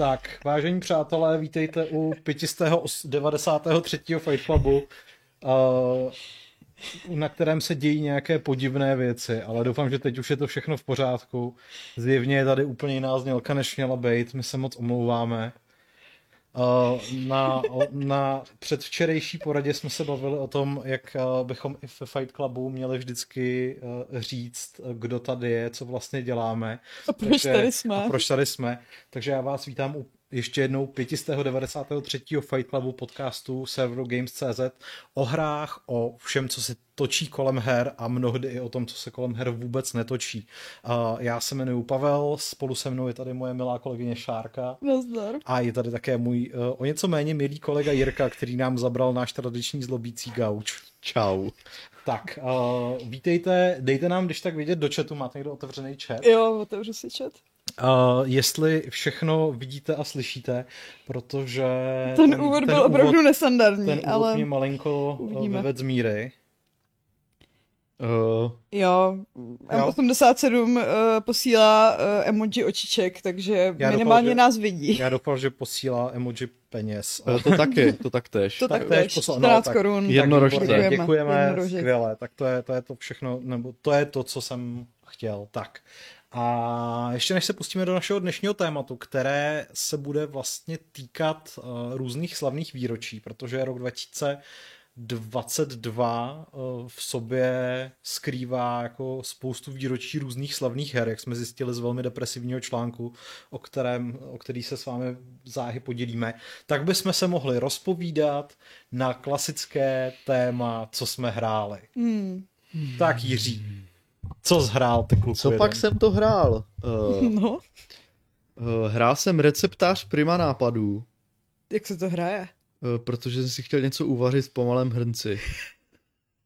Tak, vážení přátelé, vítejte u 593. Fight Clubu, uh, na kterém se dějí nějaké podivné věci, ale doufám, že teď už je to všechno v pořádku. Zjevně je tady úplně jiná znělka, než měla být, my se moc omlouváme. Uh, na, na předvčerejší poradě jsme se bavili o tom, jak uh, bychom i v Fight Clubu měli vždycky uh, říct, kdo tady je, co vlastně děláme. A proč Takže, tady jsme. A proč tady jsme. Takže já vás vítám u ještě jednou 593. Fight Clubu podcastu serveru Games.cz o hrách, o všem, co se točí kolem her a mnohdy i o tom, co se kolem her vůbec netočí. Já se jmenuji Pavel, spolu se mnou je tady moje milá kolegyně Šárka. Nazdar. A je tady také můj uh, o něco méně milý kolega Jirka, který nám zabral náš tradiční zlobící gauč. Čau. Tak, uh, vítejte, dejte nám, když tak vidět do chatu, máte někdo otevřený chat? Jo, otevřu si chat. Uh, jestli všechno vidíte a slyšíte, protože... Ten, ten úvod ten byl úvod, opravdu nesandardní, ten ale... mě malinko vyved z míry. Uh, jo, M87 uh, posílá uh, emoji očiček, takže já minimálně doufal, nás vidí. Já doufal, že posílá emoji peněz. Uh, to taky, to tak tež. To tak tež, poslal, 14 no, korun. Jednorožce. Děkujeme, děkujeme skvěle. Tak to je, to je to všechno, nebo to je to, co jsem chtěl. Tak. A ještě než se pustíme do našeho dnešního tématu, které se bude vlastně týkat uh, různých slavných výročí, protože rok 2022 uh, v sobě skrývá jako spoustu výročí různých slavných her, jak jsme zjistili z velmi depresivního článku, o, kterém, o který se s vámi záhy podělíme, tak bychom se mohli rozpovídat na klasické téma, co jsme hráli. Hmm. Tak Jiří, co zhrál ty kluku Co jeden? pak jsem to hrál? Uh, no. Uh, hrál jsem receptář Prima nápadů. Jak se to hraje? Uh, protože jsem si chtěl něco uvařit v pomalém hrnci.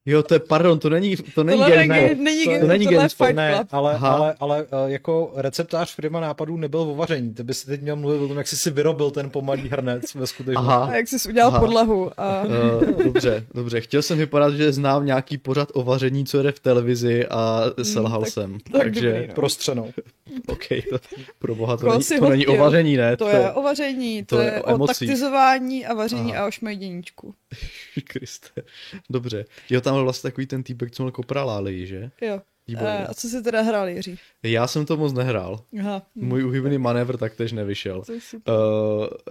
Jo, to je, pardon, to není, to není Tohle game, ne, není, to, to není game ne, ale, ale, ale jako receptář Prima nápadů nebyl v vaření. Ty bys teď měl mluvit o tom, jak jsi si vyrobil ten pomalý hrnec ve skutečnosti. Aha. A jak jsi udělal Aha. podlahu. A... Uh, dobře, dobře. Chtěl jsem vypadat, že znám nějaký pořad o vaření, co jde v televizi a selhal hmm, tak, jsem. Tak takže dobrý, no. prostřenou. OK, to, pro boha, to, není, to není o vaření, ne? To, to je o vaření, to, to je o, o taktizování a vaření Aha. a o šmejděníčku. Kriste. Dobře. Jo, tam byl vlastně takový ten týpek, co měl kopralály, že? Jo. Výborně. A co jsi teda hrál, Jiří? Já jsem to moc nehrál. Aha. Můj uhybný manévr taktéž nevyšel. Uh,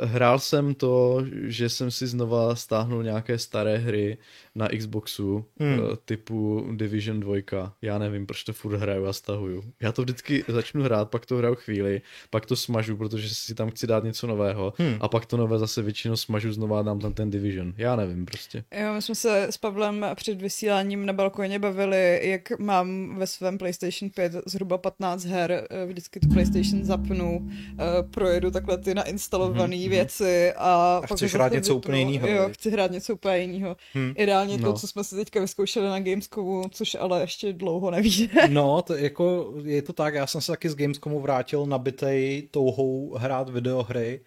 hrál jsem to, že jsem si znova stáhnul nějaké staré hry na Xboxu hmm. uh, typu Division 2. Já nevím, proč to furt hraju a stahuju. Já to vždycky začnu hrát, pak to hraju chvíli, pak to smažu, protože si tam chci dát něco nového hmm. a pak to nové zase většinou smažu znova a dám tam ten Division. Já nevím prostě. Jo, my jsme se s Pavlem před vysíláním na balkoně bavili, jak mám ve svém PlayStation 5 zhruba 15 her, eh, vždycky tu PlayStation zapnu, eh, projedu takhle ty nainstalované hmm. věci a, a chceš hrát něco úplně jiného. Jo, chci hrát něco úplně jiného. Hmm. Ideálně no. to, co jsme si teďka vyzkoušeli na Gamescomu, což ale ještě dlouho nevíde. no, to jako, je to tak, já jsem se taky z Gamescomu vrátil nabitej touhou hrát videohry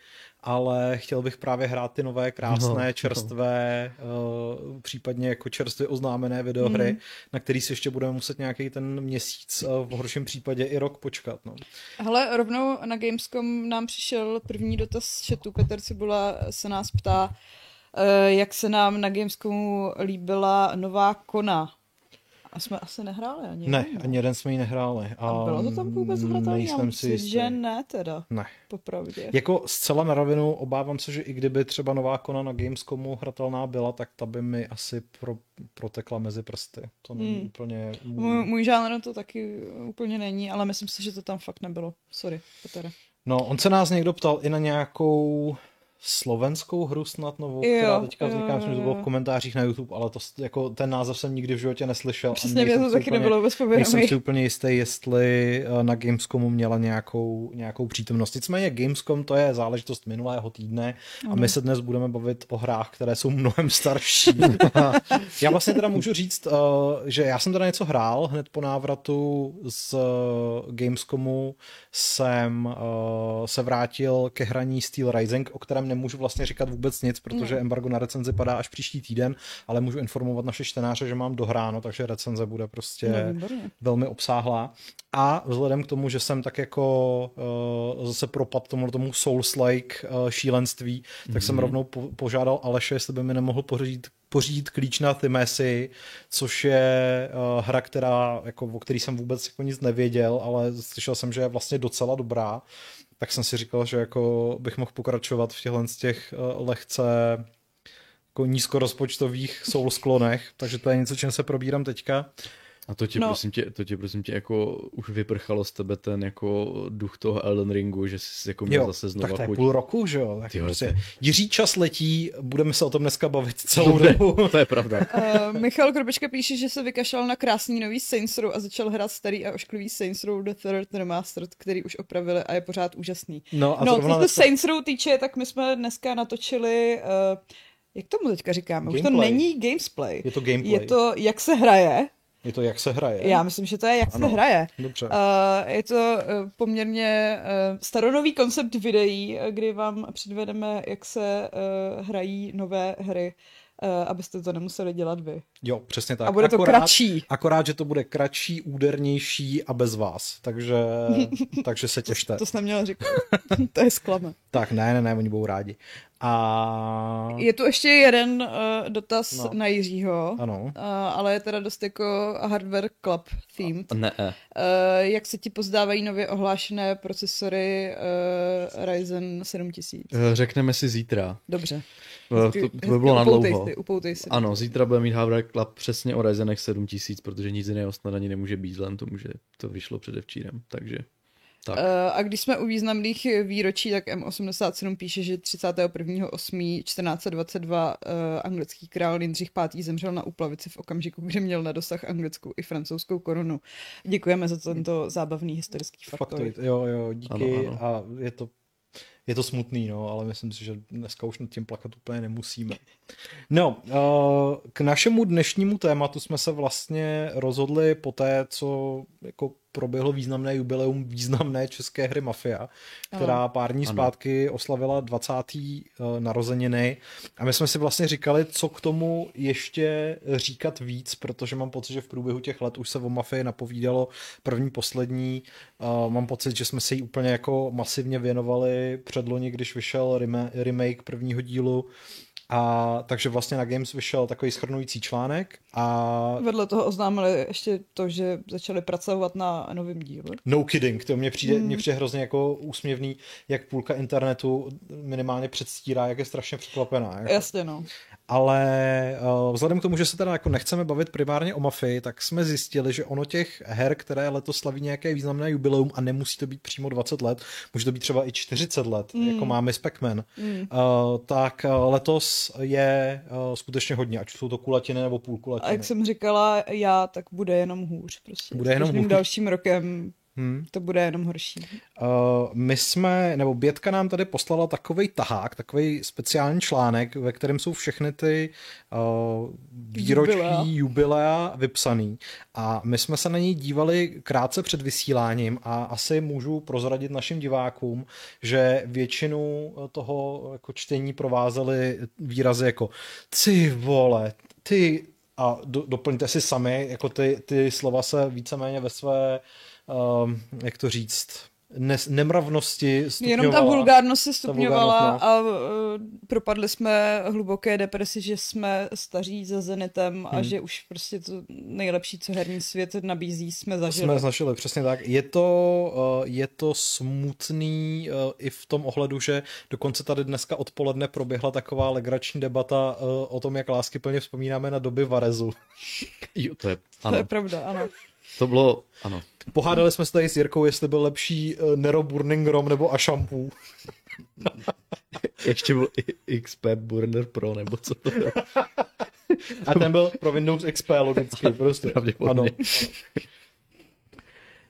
ale chtěl bych právě hrát ty nové, krásné, no, čerstvé, no. Uh, případně jako čerstvě oznámené videohry, mm. na který si ještě budeme muset nějaký ten měsíc, uh, v horším případě i rok počkat. No. Hele, rovnou na Gamescom nám přišel první dotaz z chatu, Petr Cibula se nás ptá, uh, jak se nám na Gamescomu líbila nová Kona. A jsme asi nehráli ani. Ne, ani jeden jsme ji nehráli. A, a bylo to tam vůbec hratelné? Nejsem si jistý. že ne teda. Ne. Popravdě. Jako zcela na rovinu obávám se, že i kdyby třeba nová kona na Gamescomu hratelná byla, tak ta by mi asi pro, protekla mezi prsty. To není hmm. úplně... Můj, můj žánr to taky úplně není, ale myslím si, že to tam fakt nebylo. Sorry, Petere. No, on se nás někdo ptal i na nějakou slovenskou hru snad novou, jo, která teďka vzniká, myslím, že to bylo v komentářích na YouTube, ale to jako ten název jsem nikdy v životě neslyšel. Přesně, mě to taky úplně, nebylo vůbec Nejsem si úplně jistý, jestli eh, na Gamescomu měla nějakou, nějakou přítomnost. Nicméně Gamescom to je záležitost minulého týdne a my se dnes budeme bavit o hrách, které jsou mnohem starší. já vlastně teda můžu říct, eh, že já jsem teda něco hrál hned po návratu z eh, Gamescomu jsem se vrátil ke hraní Steel Rising, o kterém nemůžu vlastně říkat vůbec nic, protože embargo na recenzi padá až příští týden, ale můžu informovat naše čtenáře, že mám dohráno, takže recenze bude prostě no, velmi obsáhlá. A vzhledem k tomu, že jsem tak jako uh, zase propad tomu, tomu Souls-like uh, šílenství, mm-hmm. tak jsem mhm. rovnou po- požádal Aleše, jestli by mi nemohl pořídit, pořídit klíč na Thymesi, což je uh, hra, která, jako, o který jsem vůbec jako nic nevěděl, ale slyšel jsem, že je vlastně docela dobrá. Tak jsem si říkal, že jako bych mohl pokračovat v těchto z těch uh, lehce jako nízkorozpočtových soul sklonech, takže to je něco, čím se probírám teďka. A to ti, no. prosím tě, to ti prosím tě jako už vyprchalo z tebe ten jako duch toho Elden Ringu, že jsi jako měl jo, zase znova tak to je půl roku, že jo? Tak prostě, Jiří čas letí, budeme se o tom dneska bavit celou dobu. to je pravda. uh, Michal Krobečka píše, že se vykašlal na krásný nový Saints Row a začal hrát starý a ošklivý Saints Row The Third Remastered, který už opravili a je pořád úžasný. No, a no co se Saints Row týče, tak my jsme dneska natočili uh, jak tomu teďka říkáme? Gameplay. Už to není gamesplay. Je to gameplay. Je to, jak se hraje. Je to, jak se hraje? Já myslím, že to je, jak ano. se hraje. Dobře. Uh, je to uh, poměrně uh, staronový koncept videí, kdy vám předvedeme, jak se uh, hrají nové hry uh, abyste to nemuseli dělat vy. Jo, přesně tak. A bude to akorát, kratší. Akorát, že to bude kratší, údernější a bez vás. Takže, takže se těšte. to, to jsem měla říkat. to je sklame. Tak ne, ne, ne, oni budou rádi. A... Je tu ještě jeden uh, dotaz no. na Jiřího, ano. Uh, ale je teda dost jako hardware club themed. Ne. Uh, jak se ti pozdávají nově ohlášené procesory uh, Ryzen 7000? Řekneme si zítra. Dobře. Uh, to, to by bylo na dlouho. Si, upoutej si. Ano, zítra bude mít hardware club přesně o Ryzenech 7000, protože nic jiného snad ani nemůže být, len tomu, že to vyšlo předevčírem, takže... Tak. Eh, a když jsme u významných výročí, tak M87 píše, že 31.8.1422 uh, anglický král Jindřich V. zemřel na úplavici v okamžiku, kdy měl na dosah anglickou i francouzskou korunu. Děkujeme za tento zábavný historický faktor. Faktoid, jo, jo, díky ano, ano. a je to je to smutný, no, ale myslím si, že dneska už nad tím plakat úplně nemusíme. No, eh, k našemu dnešnímu tématu jsme se vlastně rozhodli po té, co jako proběhlo významné jubileum významné české hry Mafia, která pár dní ano. zpátky oslavila 20. Eh, narozeniny a my jsme si vlastně říkali, co k tomu ještě říkat víc, protože mám pocit, že v průběhu těch let už se o Mafii napovídalo první, poslední. Eh, mám pocit, že jsme se jí úplně jako masivně věnovali předloni, když vyšel remake prvního dílu a takže vlastně na Games vyšel takový schrnující článek a... Vedle toho oznámili ještě to, že začali pracovat na novém díle. No kidding, to mě přijde, mm. mě přijde hrozně jako úsměvný, jak půlka internetu minimálně předstírá, jak je strašně překvapená. Jako. Jasně no ale uh, vzhledem k tomu, že se teda jako nechceme bavit primárně o mafii, tak jsme zjistili, že ono těch her, které letos slaví nějaké významné jubileum a nemusí to být přímo 20 let, může to být třeba i 40 let, mm. jako máme s Pac-Man, mm. uh, tak uh, letos je uh, skutečně hodně, ať jsou to kulatiny nebo půlkulatiny. A jak jsem říkala já, tak bude jenom hůř. Prostě. Bude jenom hůř. dalším rokem Hmm. To bude jenom horší. Uh, my jsme, nebo Bětka nám tady poslala takový tahák, takový speciální článek, ve kterém jsou všechny ty uh, výroční jubilea. jubilea vypsaný. A my jsme se na něj dívali krátce před vysíláním a asi můžu prozradit našim divákům, že většinu toho jako čtení provázely výrazy jako ty vole, ty a do, doplňte si sami, jako ty, ty slova se víceméně ve své jak to říct, ne, nemravnosti stupňovala. Jenom ta vulgárnost se stupňovala vulgárnost, no. a uh, propadli jsme hluboké depresi, že jsme staří za Zenitem hmm. a že už prostě to nejlepší, co herní svět nabízí, jsme zažili. Jsme zažili, přesně tak. Je to, uh, je to smutný uh, i v tom ohledu, že dokonce tady dneska odpoledne proběhla taková legrační debata uh, o tom, jak lásky plně vzpomínáme na doby Varezu. jo, to je, ano. To je pravda, ano. To bylo, ano. Pohádali jsme se tady s Jirkou, jestli byl lepší uh, Nero Burning Rom nebo Ashampoo. Ještě byl XP Burner Pro, nebo co to bylo. A ten byl pro Windows XP logicky, prostě. Ano. ano.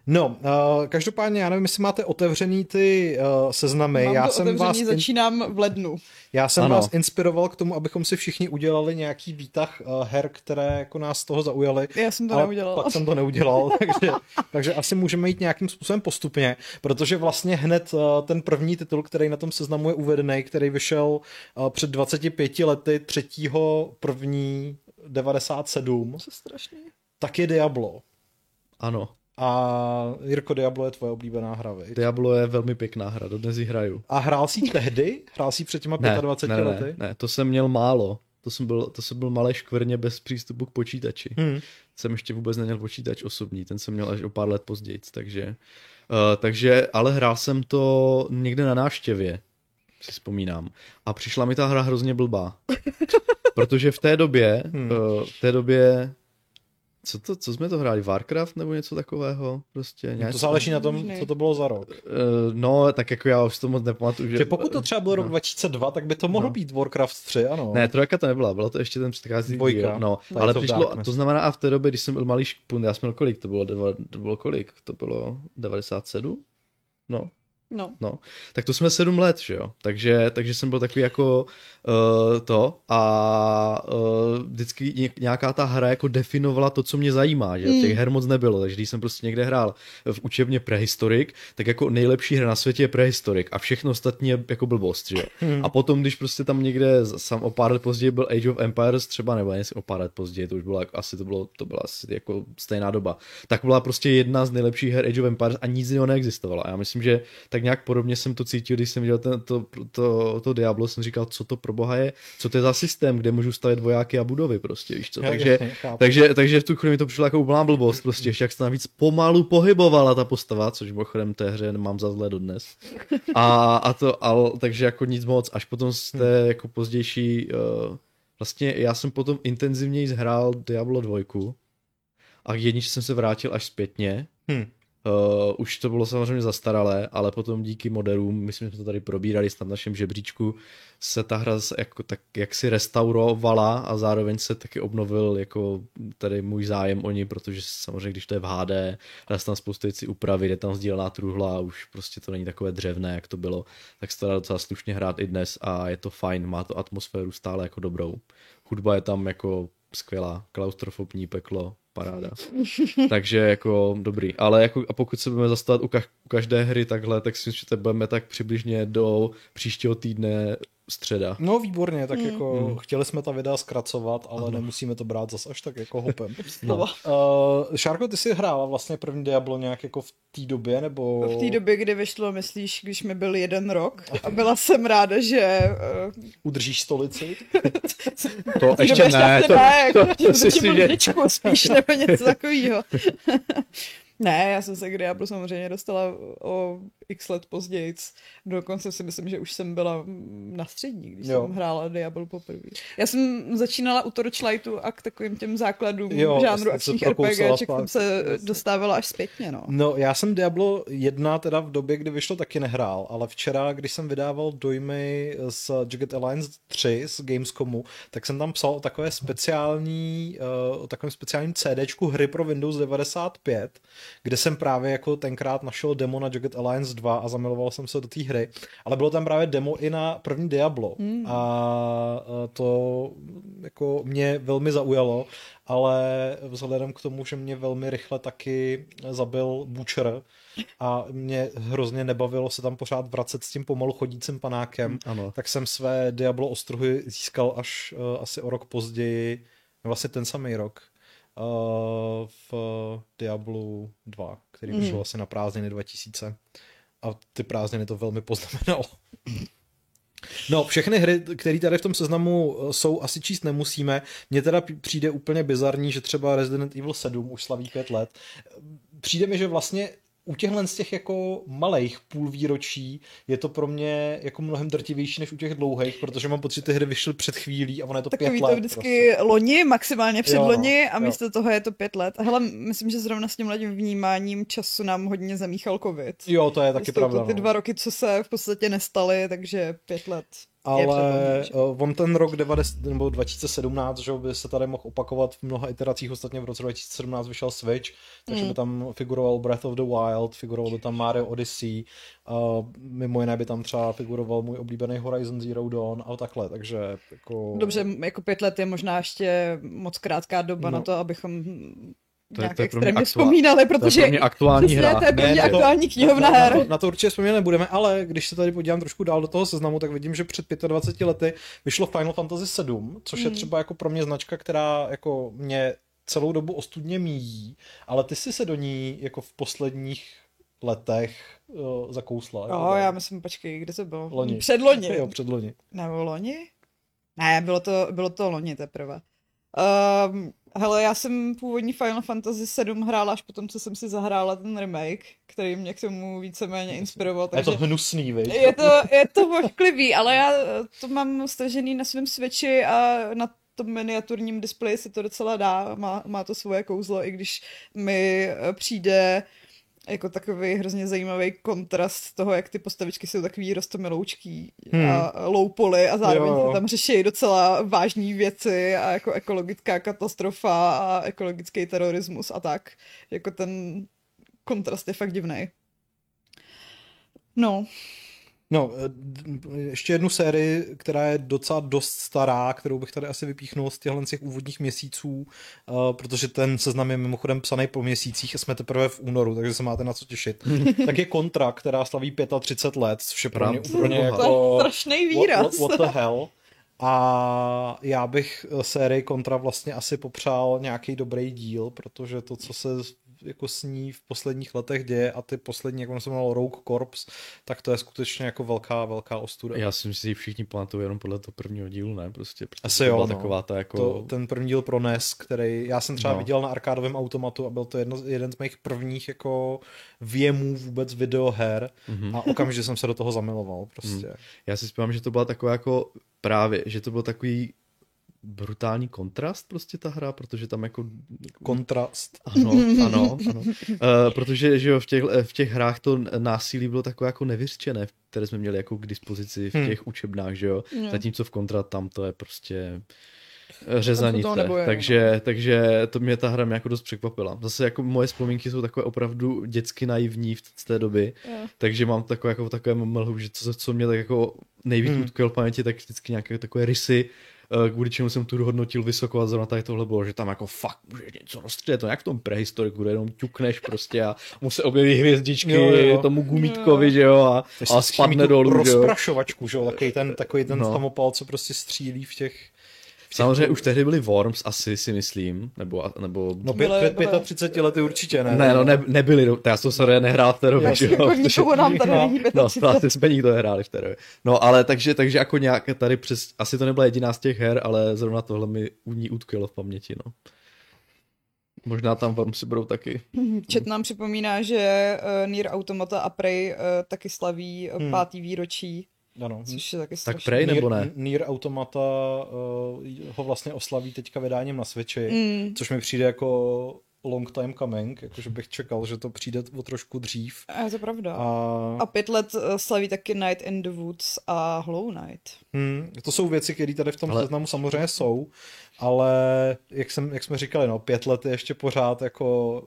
No, uh, každopádně, já nevím, jestli máte otevřený ty uh, seznamy. Mám já to jsem vás in... začínám v lednu. Já jsem ano. vás inspiroval k tomu, abychom si všichni udělali nějaký výtah uh, her, které jako nás z toho zaujaly. Já jsem to ale neudělal. Pak jsem to neudělal, takže, takže asi můžeme jít nějakým způsobem postupně, protože vlastně hned uh, ten první titul, který na tom seznamu je uvedený, který vyšel uh, před 25 lety 3. první 97, Co strašný. tak je Diablo. Ano. A Jirko, Diablo je tvoje oblíbená hra, viď? Diablo je velmi pěkná hra, dodnes ji hraju. A hrál jsi tehdy? Hrál jsi před těma Ne, 25 ne, lety? ne, ne, to jsem měl málo. To jsem byl, to jsem byl malé škvrně bez přístupu k počítači. Hmm. Jsem ještě vůbec neměl počítač osobní, ten jsem měl až o pár let později, takže, uh, takže, ale hrál jsem to někde na návštěvě, si vzpomínám. A přišla mi ta hra hrozně blbá. Protože v té době, Hmm. uh, v té době, co, to, co jsme to hráli, Warcraft nebo něco takového? Prostě nějak, To záleží na tom, co to bylo za rok. Uh, no, tak jako já už to moc nepamatuju. Že, pokud to třeba byl rok no. 2002, tak by to mohlo No. být Warcraft 3, ano. Ne, trojka to nebyla, bylo to ještě ten předchází Dvojka. díl, no, Lights ale of přišlo, Darkness. to znamená a v té době, když jsem byl malý špun, já jsem měl kolik, to bylo, to bylo kolik, to bylo 97? No, No. no, tak to jsme sedm let, že jo, takže, takže jsem byl takový jako uh, to a uh, vždycky ně- nějaká ta hra jako definovala to, co mě zajímá, že Mm. těch her moc nebylo, takže když jsem prostě někde hrál v učebně prehistorik, tak jako nejlepší hra na světě je prehistorik a všechno ostatní je jako blbost, že jo. Hmm. A potom, když prostě tam někde, sam o pár let později byl Age of Empires třeba, nebo ne, o pár let později, to už bylo, jako- asi to bylo, to byla asi jako stejná doba, tak byla prostě jedna z nejlepších her Age of Empires a nic jiného neexistovalo. A já myslím, že tak nějak podobně jsem to cítil, když jsem viděl ten, to, to, to Diablo, jsem říkal, co to pro boha je, co to je za systém, kde můžu stavět vojáky a budovy prostě, víš co. Takže, jasně, takže, takže v tu chvíli mi to přišlo jako úplná blbost, prostě jak se navíc pomalu pohybovala ta postava, což mimochodem té hře mám za zlé dodnes. A, a to, ale, takže jako nic moc, až potom z té jako pozdější, uh, vlastně já jsem potom intenzivněji zhrál Diablo 2 a k jedničce jsem se vrátil až zpětně. Hmm. Uh, už to bylo samozřejmě zastaralé, ale potom díky moderům, myslím, že jsme to tady probírali snad v našem žebříčku, se ta hra jako, tak jak si restaurovala a zároveň se taky obnovil jako tady můj zájem o ní, protože samozřejmě když to je v HD, dá se tam spoustu věcí upravit, je tam sdílená truhla a už prostě to není takové dřevné, jak to bylo, tak se to dá docela slušně hrát i dnes a je to fajn, má to atmosféru stále jako dobrou. Hudba je tam jako skvělá, klaustrofobní peklo, paráda. Takže jako dobrý. Ale jako, a pokud se budeme zastavit u, ka- u každé hry takhle, tak si myslím, že budeme tak přibližně do příštího týdne středa. No výborně, tak Hmm. jako Hmm. chtěli jsme ta videa zkracovat, ale nemusíme to brát zas až tak jako hopem. No. Uh, Šárko, ty jsi hrála vlastně první Diablo nějak jako v té době, nebo... V té době, kdy vyšlo, myslíš, když mi byl jeden rok a byla jsem ráda, že uh, Udržíš stolici? To ještě asi ne, jako tím, si tím si, byl že- děčku spíš, nebo něco takového. ne, já jsem se k Diablu samozřejmě dostala o x let později. Dokonce si myslím, že už jsem byla na střední, když Jo. jsem hrála Diablo poprvé. Já jsem začínala u Torchlightu a k takovým těm základům Jo, žánru akčních RPGček jsem se dostávala až zpětně, no. No, já jsem Diablo 1 teda v době, kdy vyšlo, taky nehrál, ale včera, když jsem vydával dojmy z Jagged Alliance 3 z Gamescomu, tak jsem tam psal o takové speciální, uh, o takovém speciálním CDčku hry pro Windows 95, kde jsem právě jako tenkrát našel demo na Jagged Alliance 2 a zamiloval jsem se do té hry, ale bylo tam právě demo i na první Diablo Hmm. a to jako mě velmi zaujalo, ale vzhledem k tomu, že mě velmi rychle taky zabil Butcher a mě hrozně nebavilo se tam pořád vracet s tím pomalu chodícím panákem, Ano. tak jsem své Diablo ostruhy získal až uh, asi o rok později, vlastně ten samý rok, uh, v Diablu 2, který Mhm. vyšel asi na prázdniny 2000 a ty prázdniny to velmi poznamenalo. No, všechny hry, které tady v tom seznamu eh, jsou, asi číst nemusíme. Mně teda přijde úplně bizarní, že třeba Resident Evil 7 už slaví pět let. Přijde mi, že vlastně u těchhle z těch jako malých půlvýročí je to pro mě jako mnohem drtivější než u těch dlouhých, protože mám pocit, že ty hry vyšly před chvílí a ono je to Takový pět to let. vždycky loni, maximálně předloni Jo, a místo toho je to pět let. A hele, myslím, že zrovna s tím vnímáním času nám hodně zamíchal covid. Jo, to je taky Jsou to pravda. ty no. dva roky, co se v podstatě nestaly, takže pět let Ale uh, on ten rok 90, nebo 2017, že by se tady mohl opakovat v mnoha iteracích, ostatně v roce 2017 vyšel Switch, takže Mm. by tam figuroval Breath of the Wild, figuroval by tam Mario Odyssey, uh, mimo jiné by tam třeba figuroval můj oblíbený Horizon Zero Dawn a takhle, takže jako... Dobře, jako pět let je možná ještě moc krátká doba No. na to, abychom To je- nějak to je pro mě extrémně aktuál- vzpomínali, To je protože pro mě aktuální hra. to je pro mě Ne, na to- aktuální knihovna na, her. na, to, na to určitě vzpomínat nebudeme, ale když se tady podívám trošku dál do toho seznamu, tak vidím, že před 25 lety vyšlo Final Fantasy 7, což je Mm. třeba jako pro mě značka, která jako mě celou dobu ostudně míjí, ale ty jsi se do ní jako v posledních letech uh, zakousla. Jo, já myslím, počkej, kde to bylo? Loni. Předloni. Jo, předloni. Nebo loni? Ne, bylo to, bylo to loni teprve. Um, hele, já jsem původní Final Fantasy 7 hrála až potom, co jsem si zahrála ten remake, který mě k tomu víceméně inspiroval. Takže je to hnusný, viď? Je to, je to vošklivý, ale já to mám stažený na svém Switchi a na tom miniaturním displeji se to docela dá, má, má to svoje kouzlo, i když mi přijde jako takový hrozně zajímavý kontrast toho, jak ty postavičky jsou takový rostomiloučký hmm. a loupoly a zároveň jo. tam řeší docela vážné věci a jako ekologická katastrofa a ekologický terorismus a tak. Jako ten kontrast je fakt divný. No, No, eh, ještě jednu sérii, která je docela dost stará, kterou bych tady asi vypíchnul z těchto těch úvodních měsíců, uh, protože ten seznam je mimochodem psaný po měsících a jsme teprve v únoru, takže se máte na co těšit. tak je Kontra, která slaví 35 let, což je pro mě úplně jako... strašný výraz. What, what, what the hell? A já bych sérii Kontra vlastně asi popřál nějaký dobrý díl, protože to, co se jako s ní v posledních letech děje a ty poslední, jak on se jmenoval Rogue Corps, tak to je skutečně jako velká, velká ostuda. Já si myslím, že všichni pamatují jenom podle toho prvního dílu, ne? Prostě, Asi jo, byla no. taková ta jako... To, ten první díl pro NES, který já jsem třeba no. viděl na arkádovém automatu a byl to jedno, jeden z mých prvních jako věmů vůbec videoher mm-hmm. a okamžitě jsem se do toho zamiloval prostě. Mm. Já si vzpomínám, že to byla taková jako právě, že to byl takový brutální kontrast prostě ta hra, protože tam jako... Kontrast. Ano, ano, ano. Uh, protože že jo, v, těch, v těch hrách to násilí bylo takové jako nevyřčené, které jsme měli jako k dispozici v hmm. těch hmm. učebnách, že jo. No. Zatímco v kontra tam to je prostě řezanice. Neboje, takže, no. takže to mě ta hra mě jako dost překvapila. Zase jako moje vzpomínky jsou takové opravdu dětsky naivní v té doby, yeah. takže mám takové jako takové mlhu, že co, co mě tak jako nejvíc hmm. utkvěl v paměti, tak vždycky nějaké takové rysy Eh, kvůli čemu jsem tu hodnotil vysoko a zrovna tady tohle bylo, že tam jako fakt můžeš něco rozstřelit, to jak v tom prehistoriku, kde jenom ťukneš prostě a mu se objeví hvězdičky jo, jo. tomu gumítkovi, že jo, a, a spadne dolů, že jo. Rozprašovačku, že jo, takový ten, takový ten no. samopal, co prostě střílí v těch Samozřejmě už tehdy byly Worms asi si myslím, nebo... nebo... No pět, pět, 35 lety určitě ne. Ne, no ne, nebyly, no, já jsem se nehrál v té době. Já jako nikoho nám tady není 35. No, ty jsme nikdo nehráli v té době. No ale takže, takže jako nějak tady přes, asi to nebyla jediná z těch her, ale zrovna tohle mi u ní utkvělo v paměti, no. Možná tam Wormsy budou taky. Čet nám připomíná, že uh, Nier Automata a Prey uh, taky slaví uh, hmm. pátý výročí ano. Což je taky tak Prey nebo ne? Nier Automata uh, ho vlastně oslaví teďka vydáním na Switchi, mm. což mi přijde jako long time coming, jakože bych čekal, že to přijde o trošku dřív. A je to pravda. A, a pět let eh, slaví taky Night in the Woods a Hollow Knight. Hmm, to jsou věci, které tady v tom ale... seznamu samozřejmě jsou, ale jak, jsem, jak jsme říkali, no, pět let je ještě pořád jako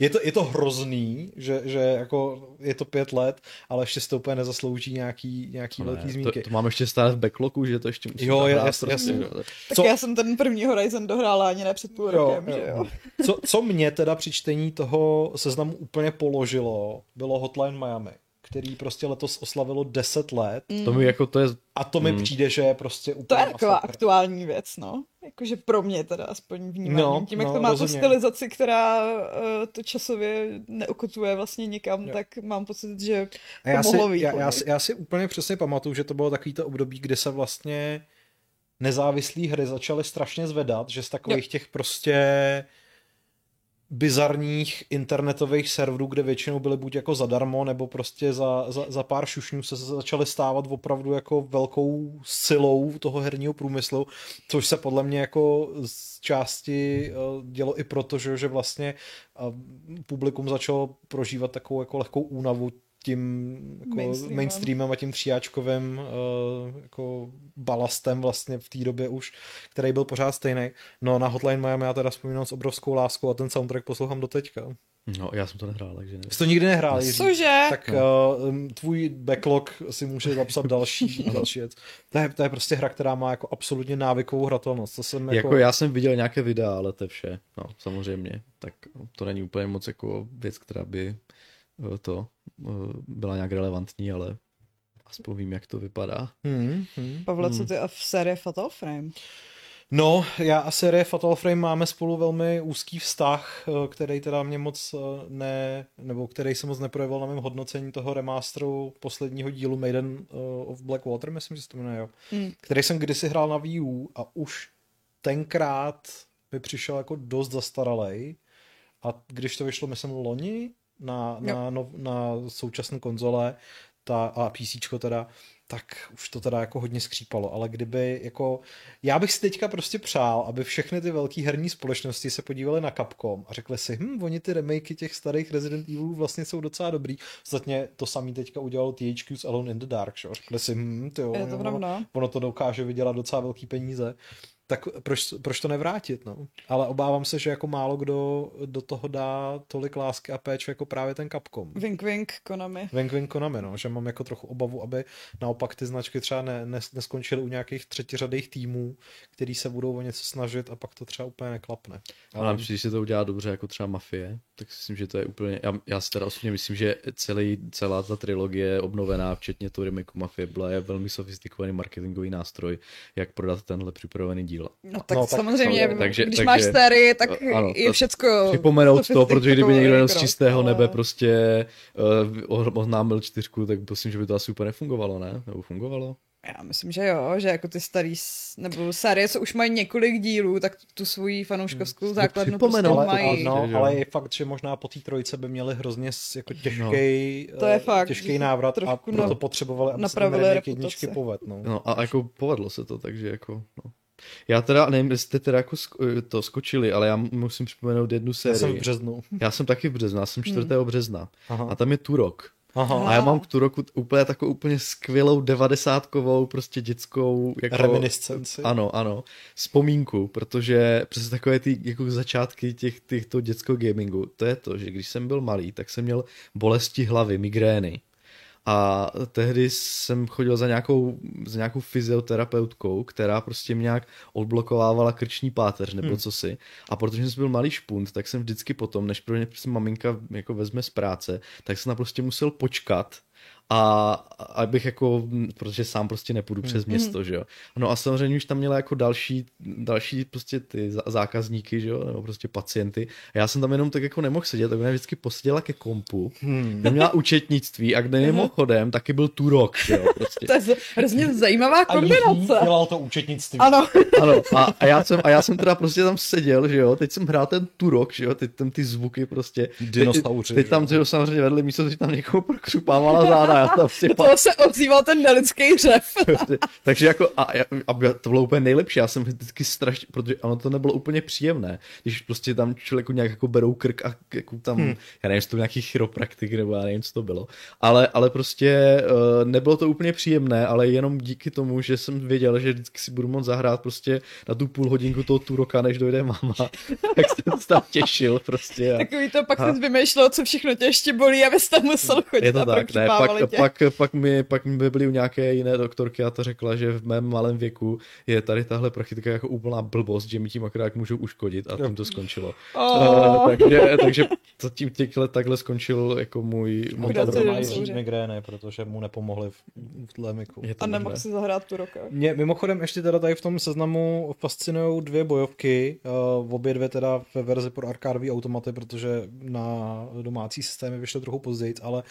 je to, je to hrozný, že, že jako je to pět let, ale ještě to úplně nezaslouží nějaký, nějaký velký ne, zmínky. To, to mám ještě stále v backlogu, že to ještě musím Jo, jas, prostě. jasně. Tak co? já jsem ten první Horizon dohrála ani ne před půl jo, rokem, jo. že jo. Co, co mě teda při čtení toho seznamu úplně položilo, bylo Hotline Miami který prostě letos oslavilo 10 let. Mm. To mi jako to je... A to mi mm. přijde, že je prostě úplně To je taková masakr. aktuální věc, no. Jakože pro mě teda aspoň vnímám. No, Tím, jak no, to má rozumně. tu stylizaci, která uh, to časově neukotuje vlastně nikam, jo. tak mám pocit, že to já mohlo si, být. Já, já, si, já si úplně přesně pamatuju, že to bylo takový to období, kde se vlastně nezávislé hry začaly strašně zvedat, že z takových jo. těch prostě bizarních internetových serverů, kde většinou byly buď jako zadarmo, nebo prostě za, za, za pár šušňů se začaly stávat opravdu jako velkou silou toho herního průmyslu, což se podle mě jako z části eh, dělo i proto, že, že vlastně eh, publikum začalo prožívat takovou jako lehkou únavu tím jako mainstreamem. mainstreamem a tím tříáčkovým uh, jako balastem vlastně v té době už, který byl pořád stejný. No na Hotline Miami já teda vzpomínám s obrovskou láskou a ten soundtrack poslouchám do teďka. No, já jsem to nehrál, takže nevím. Jsi to nikdy nehrál, Jiří? Cože? Tak uh, tvůj backlog si může zapsat další, další věc. To je, to je prostě hra, která má jako absolutně návykovou hratelnost. To jsem jako... jako... já jsem viděl nějaké videa, ale to je vše. No, samozřejmě. Tak to není úplně moc jako věc, která by to eh, byla nějak relevantní, ale aspoň vím, jak to vypadá. Hmm, hmm. Pavle, co ty a v série Fatal Frame? No, já a série Fatal Frame máme spolu velmi úzký vztah, eh, který teda mě moc eh, ne, nebo který se moc neprojevil na mém hodnocení toho remasteru posledního dílu Maiden eh, of Blackwater, myslím, že se to jmenuje, jo. Mm. Který jsem kdysi hrál na Wii U a už tenkrát mi přišel jako dost zastaralej. A když to vyšlo, myslím, loni na, na, na, na současné konzole ta, a PC teda, tak už to teda jako hodně skřípalo, ale kdyby jako, já bych si teďka prostě přál, aby všechny ty velké herní společnosti se podívaly na Capcom a řekli si, hm, oni ty remakey těch starých Resident Evilů vlastně jsou docela dobrý. Zatně to samý teďka udělal THQ s Alone in the Dark, že? řekli si, hm, tyjo, Je to ono, ono to dokáže vydělat docela velký peníze tak proč, proč to nevrátit, no? Ale obávám se, že jako málo kdo do toho dá tolik lásky a péče jako právě ten Capcom. Wink wink Konami. Wink wink Konami, no, že mám jako trochu obavu, aby naopak ty značky třeba ne, ne, neskončily u nějakých třetiřadých týmů, který se budou o něco snažit a pak to třeba úplně neklapne. Ale, Ale když se to udělá dobře jako třeba Mafie, tak si myslím, že to je úplně, já, já si teda osobně myslím, že celý, celá ta trilogie obnovená, včetně toho remake Mafie, byla je velmi sofistikovaný marketingový nástroj, jak prodat tenhle připravený díl díla. No tak, no, tak samozřejmě, no, takže, když takže, máš sérii, tak ano, je všecko... Připomenout to, protože kdyby někdo jenom z čistého nebe prostě uh, oznámil čtyřku, tak myslím, že by to asi úplně nefungovalo, ne? Nebo fungovalo? Já myslím, že jo, že jako ty starý, nebo série, co už mají několik dílů, tak tu svoji fanouškovskou hmm. základnu prostě ale, mají. No, ale je fakt, že možná po té trojce by měli hrozně jako těžký, no. to je fakt, těžký návrat a proto na, potřebovali, aby se jedničky poved. No. no. a jako povedlo se to, takže jako... No. Já teda, nevím, jestli jste teda jako to skočili, ale já musím připomenout jednu sérii. Já jsem v březnu. Já jsem taky v březnu, já jsem 4. Hmm. března. Aha. A tam je Turok. Aha. A já mám k Turoku úplně takovou úplně skvělou devadesátkovou prostě dětskou jako, reminiscenci. Ano, ano, vzpomínku, protože přes takové ty jako začátky těch, těchto dětského gamingu, to je to, že když jsem byl malý, tak jsem měl bolesti hlavy, migrény. A tehdy jsem chodil za nějakou, za nějakou fyzioterapeutkou, která prostě mě nějak odblokovávala krční páteř nebo hmm. co si. A protože jsem byl malý špunt, tak jsem vždycky potom, než pro mě prostě maminka jako vezme z práce, tak jsem prostě musel počkat, a abych jako, protože sám prostě nepůjdu přes hmm. město, že jo. No a samozřejmě už tam měla jako další, další prostě ty zákazníky, že jo, nebo prostě pacienty. A já jsem tam jenom tak jako nemohl sedět, tak ona vždycky poseděla ke kompu, hmm. neměla účetnictví a kde mimochodem taky byl Turok, že jo, prostě. to je hrozně zajímavá kombinace. A dělal to účetnictví. Ano. ano a, a, já jsem, a já jsem teda prostě tam seděl, že jo, teď jsem hrál ten Turok, že jo, teď tam ty zvuky prostě. Dinosauři. Teď, teď tam, že jo, samozřejmě vedli místo, že tam někoho prokřupávala záda, já tam prostě to se ozýval ten nelidský řev. Takže jako, a, a, to bylo úplně nejlepší, já jsem vždycky strašně, protože ono to nebylo úplně příjemné, když prostě tam člověku nějak jako berou krk a jako tam, hmm. já nevím, jestli to nějaký chiropraktik, nebo já nevím, co to bylo, ale, ale prostě uh, nebylo to úplně příjemné, ale jenom díky tomu, že jsem věděl, že vždycky si budu moct zahrát prostě na tu půl hodinku toho roka, než dojde máma, tak jsem se tam těšil prostě. A, Takový to pak a... jsem vymýšlel, co všechno tě ještě bolí, abys tam musel chodit Je to tak, ne, pak, pak, pak, mi, pak mi byly u nějaké jiné doktorky a ta řekla, že v mém malém věku je tady tahle praktika jako úplná blbost, že mi tím akorát můžou uškodit a tím to skončilo. Oh. Uh, takže, takže zatím těch let takhle skončil jako můj... můj migrény, protože mu nepomohli v, v tlemiku. A nemohl si zahrát tu roka. Mě mimochodem ještě teda tady v tom seznamu fascinují dvě bojovky, uh, obě dvě teda ve verzi pro arkádový automaty, protože na domácí systémy vyšly trochu později, ale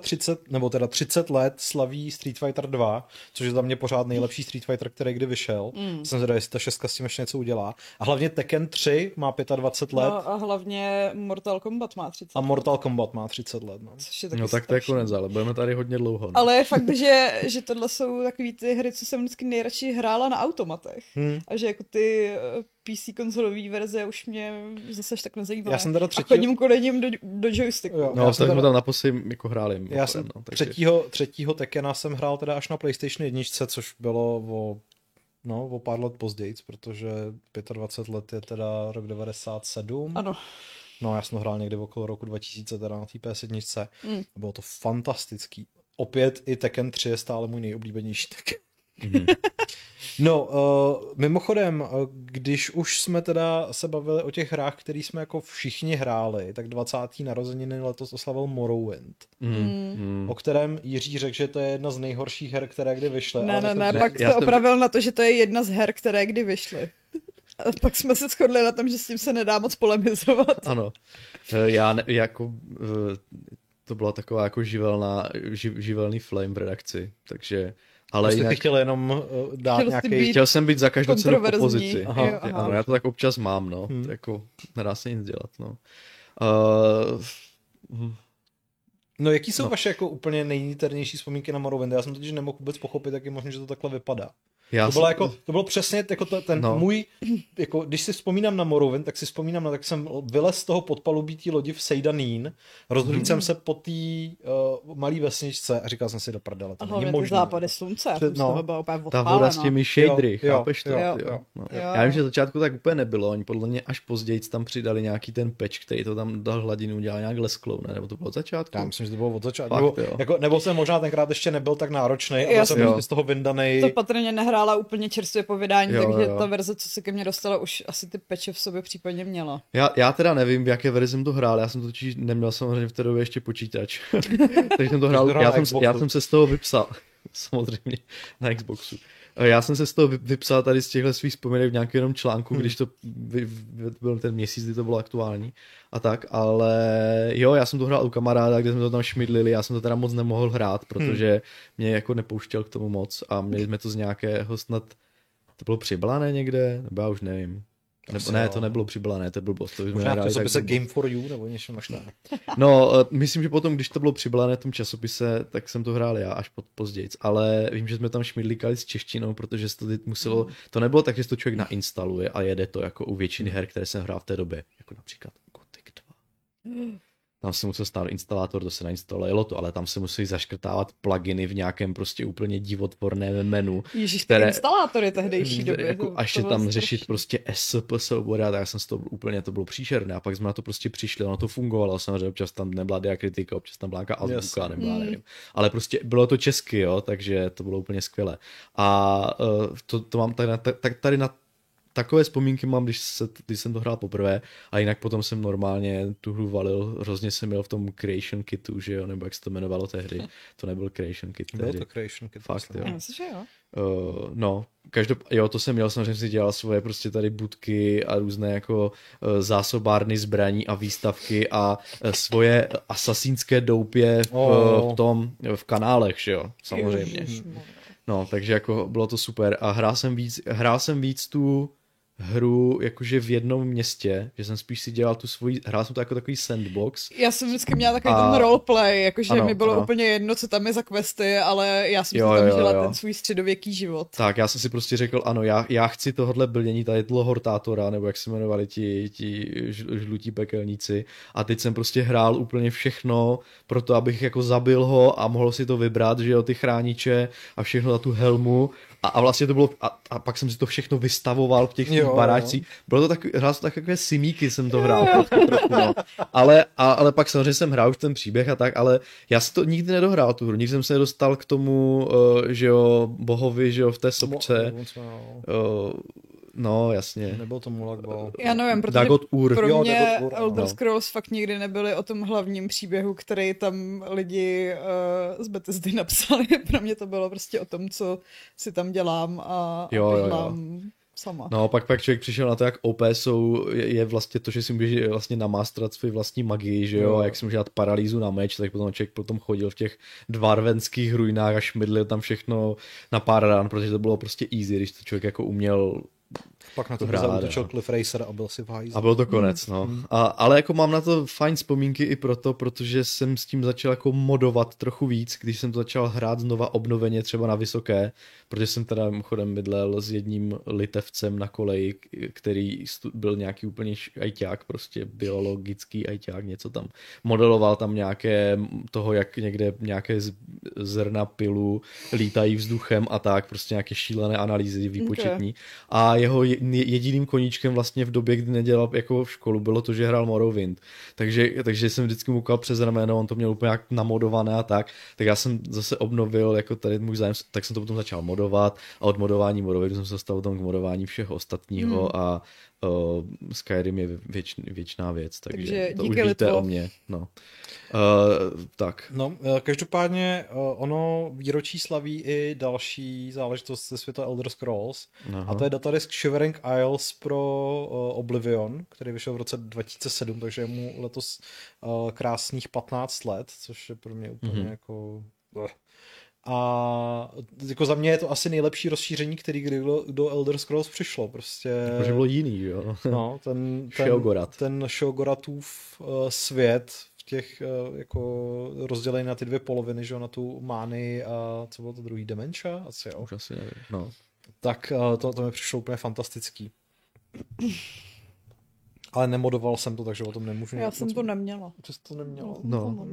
35, nebo teda 30 let slaví Street Fighter 2, což je za mě pořád nejlepší Street Fighter, který kdy vyšel. Mm. Jsem zvědavý, jestli ta šestka s tím ještě něco udělá. A hlavně Tekken 3 má 25 let. No a hlavně Mortal Kombat má 30 A Mortal Kombat má 30 let. No, což je taky no tak to je konec, ale budeme tady hodně dlouho. No. Ale je fakt, že, že tohle jsou takové ty hry, co jsem vždycky nejradši hrála na automatech. Hmm. A že jako ty PC konzolový verze už mě zase tak nezajímá. Já jsem teda třetí... A chodím kolením do, do joysticku. Jo, no, tak jsme teda... tam naposledy jako hráli. Já jsem no, takže... třetího, třetího Tekena jsem hrál teda až na PlayStation 1, což bylo o No, o pár let později, protože 25 let je teda rok 97. Ano. No, já jsem hrál někdy okolo roku 2000 teda na té PS1. Mm. Bylo to fantastický. Opět i Tekken 3 je stále můj nejoblíbenější Tekken. Mm-hmm. No, uh, mimochodem, uh, když už jsme teda se bavili o těch hrách, který jsme jako všichni hráli, tak 20. narozeniny letos oslavil Morrowind, mm. o kterém Jiří řekl, že to je jedna z nejhorších her, které kdy vyšly. Ne, ne, ne, pak to opravil na to, že to je jedna z her, které kdy vyšly. A pak jsme se shodli na tom, že s tím se nedá moc polemizovat. Ano. Eh, já ne, jako to byla taková jako živelná, živ, živelný flame v redakci, takže ale prostě jinak... chtěl jenom uh, dát chtěl nějaký... Být chtěl jsem být za každou cenu v opozici. Aha. Jo, aha. Ano, já to tak občas mám, no. Hmm. Jako, nedá se nic dělat, no. Uh, No jaký jsou no. vaše jako úplně nejniternější vzpomínky na Morrowind? Já jsem totiž nemohl vůbec pochopit, jak je možné, že to takhle vypadá. Já to, bylo jsem... jako, to bylo přesně jako to, ten no. můj, jako, když si vzpomínám na Morrowind, tak si vzpomínám na, tak jsem vylez z toho podpalubí té lodi v Sejdanín, rozhodl mm. jsem se po té uh, malé vesničce a říkal jsem si do prdele, to není možné. západy slunce, Před, no, to bylo úplně Ta voda s těmi shadery, jo, chápeš jo, to? Jo, jo. No. Jo. Já vím, že začátku tak úplně nebylo, oni podle mě až později tam přidali nějaký ten patch, který to tam dal hladinu, udělal nějak lesklou, ne? nebo to bylo od začátku? Já myslím, že to bylo od začátku. Fakt, nebo, jako, nebo jsem možná tenkrát ještě nebyl tak náročný, a jsem prostě z toho vyndanej. To patrně nehrála úplně čerstvě po vydání, jo, takže jo. ta verze, co se ke mně dostala, už asi ty peče v sobě případně měla. Já, já teda nevím, v jaké verzi jsem to hrál, já jsem totiž neměl samozřejmě v té době ještě počítač. takže jsem to hrál, já jsem, já jsem se z toho vypsal, samozřejmě, na Xboxu. Já jsem se z toho vypsal tady z těchto svých vzpomínek v nějakém jenom článku, hmm. když to byl ten měsíc, kdy to bylo aktuální a tak, ale jo, já jsem to hrál u kamaráda, kde jsme to tam šmidlili, já jsem to teda moc nemohl hrát, protože hmm. mě jako nepouštěl k tomu moc a měli jsme to z nějakého snad to bylo přiblané někde? Nebo já už nevím. Nebo ne, to nebylo přiblané, to bylo blbost. To Možná v časopise Game for You nebo něčem možná. No, eh, myslím, že potom, když to bylo přiblané v tom časopise, tak jsem to hrál já až pod později. Ale vím, že jsme tam šmidlíkali s češtinou, protože to muselo, mm. to nebylo tak, že to člověk nainstaluje a jede to jako u většiny her, které jsem hrál v té době. Jako například Gothic 2 tam se musel stát instalátor, to se nainstaluje to, ale tam se musí zaškrtávat pluginy v nějakém prostě úplně divotvorném menu. Ježíš, které, instalátory tehdejší doby. Jako, až je tam řešit prostě SP soubory a tak jsem to úplně, to bylo příšerné a pak jsme na to prostě přišli, ono to fungovalo, samozřejmě občas tam nebyla diakritika, občas tam byla nějaká azbuka, yes. nebyla, mm. nevím. Ale prostě bylo to česky, jo, takže to bylo úplně skvělé. A uh, to, to mám tady na, tak tady na takové vzpomínky mám, když, se, když jsem to hrál poprvé a jinak potom jsem normálně tu hru valil, hrozně jsem měl v tom Creation Kitu, že jo, nebo jak se to jmenovalo tehdy, to nebyl Creation Kit tehdy. Byl to Creation Kit. Fakt, jo. Já myslím, že jo. Uh, no, každop, jo, to jsem měl, samozřejmě si dělal svoje prostě tady budky a různé jako uh, zásobárny zbraní a výstavky a uh, svoje asasínské doupě v, oh. v tom, v kanálech, že jo, samozřejmě. No, takže jako bylo to super a hrál jsem víc, hrál jsem víc tu hru jakože v jednom městě, že jsem spíš si dělal tu svoji, hrál jsem to jako takový sandbox. Já jsem vždycky měla takový a... ten roleplay, jakože ano, mi bylo ano. úplně jedno, co tam je za questy, ale já jsem jo, si tam jo, žila jo. ten svůj středověký život. Tak, já jsem si prostě řekl, ano, já, já chci tohle bldění tady toho hortátora, nebo jak se jmenovali ti, ti žlutí pekelníci a teď jsem prostě hrál úplně všechno pro to, abych jako zabil ho a mohl si to vybrat, že jo, ty chrániče a všechno na tu helmu a, a vlastně to bylo, a, a pak jsem si to všechno vystavoval v těch jo, baráčcích. Bylo to tak, hrál jsem takové simíky, jsem to hrál. Trochu, trochu, no. ale, a, ale pak samozřejmě jsem hrál už ten příběh a tak, ale já si to nikdy nedohrál tu hru, nikdy jsem se nedostal k tomu, uh, že jo, bohovi, že jo, v té sobce. Uh, No, jasně. Nebyl to Mulak Ball. Já nevím, protože Dagot Ur. pro jo, mě Ur, Elder no. Scrolls fakt nikdy nebyly o tom hlavním příběhu, který tam lidi uh, z Bethesdy napsali. pro mě to bylo prostě o tom, co si tam dělám a, jo, a jo, jo. sama. No, pak, pak člověk přišel na to, jak OP jsou, je, je vlastně to, že si může vlastně namástrat svůj vlastní magii, že jo, jo. a jak si může dát paralýzu na meč, tak potom člověk potom chodil v těch dvarvenských ruinách a šmydlil tam všechno na pár rán, protože to bylo prostě easy, když to člověk jako uměl pak na to hrát, zautočil no. Cliff Racer a byl si v hajzlu. A byl to konec, no. Mm. A, ale jako mám na to fajn vzpomínky i proto, protože jsem s tím začal jako modovat trochu víc, když jsem to začal hrát znova obnoveně třeba na vysoké, protože jsem teda mimochodem bydlel s jedním litevcem na koleji, který byl nějaký úplně ajťák, prostě biologický ajťák, něco tam modeloval tam nějaké toho, jak někde nějaké zrna pilu lítají vzduchem a tak, prostě nějaké šílené analýzy výpočetní. Okay. A jeho jediným koníčkem vlastně v době, kdy nedělal jako v školu, bylo to, že hrál Morrowind. Takže, takže jsem vždycky mu přes rameno, on to měl úplně jak namodované a tak. Tak já jsem zase obnovil jako tady můj zájem, tak jsem to potom začal modovat a od modování Morrowindu jsem se dostal tam k modování všeho ostatního hmm. a uh, Skyrim je věč, věčná věc, takže, takže to už víte Litvo. o mě. No. Uh, tak. No, eh, každopádně uh, ono výročí slaví i další záležitost ze světa Elder Scrolls Aha. a to je datadisk Shivering Isles pro uh, Oblivion, který vyšel v roce 2007, takže je mu letos uh, krásných 15 let, což je pro mě úplně mm-hmm. jako... Uh. A jako za mě je to asi nejlepší rozšíření, který kdy do, do Elder Scrolls přišlo. Prostě... Protože bylo jiný, jo? No, ten, ten, Shogorat. ten Shogoratův uh, svět v těch uh, jako rozdělený na ty dvě poloviny, že jo, na tu Mány a co bylo to druhý, Dementia? Asi jo. Už asi nevím, no. Tak uh, to, to mi přišlo úplně fantastický. Ale nemodoval jsem to, takže o tom nemůžu. Já jsem to neměla. Ty to neměla? No. no.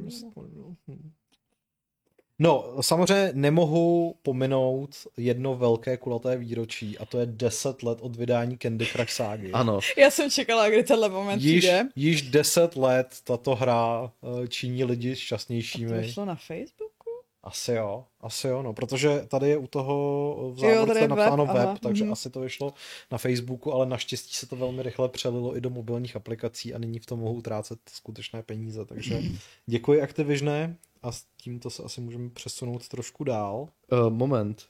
No, samozřejmě nemohu pominout jedno velké kulaté výročí a to je 10 let od vydání Candy Crush ságy. Ano. Já jsem čekala, kdy tenhle moment již, přijde. Již 10 let tato hra eh, činí lidi šťastnějšími. A to vyšlo na Facebooku? Asi jo, asi jo, no, protože tady je u toho v závorce napsáno web, web takže mm. asi to vyšlo na Facebooku, ale naštěstí se to velmi rychle přelilo i do mobilních aplikací a nyní v tom mohu utrácet skutečné peníze, takže děkuji Activisione a s tímto se asi můžeme přesunout trošku dál. Uh, moment.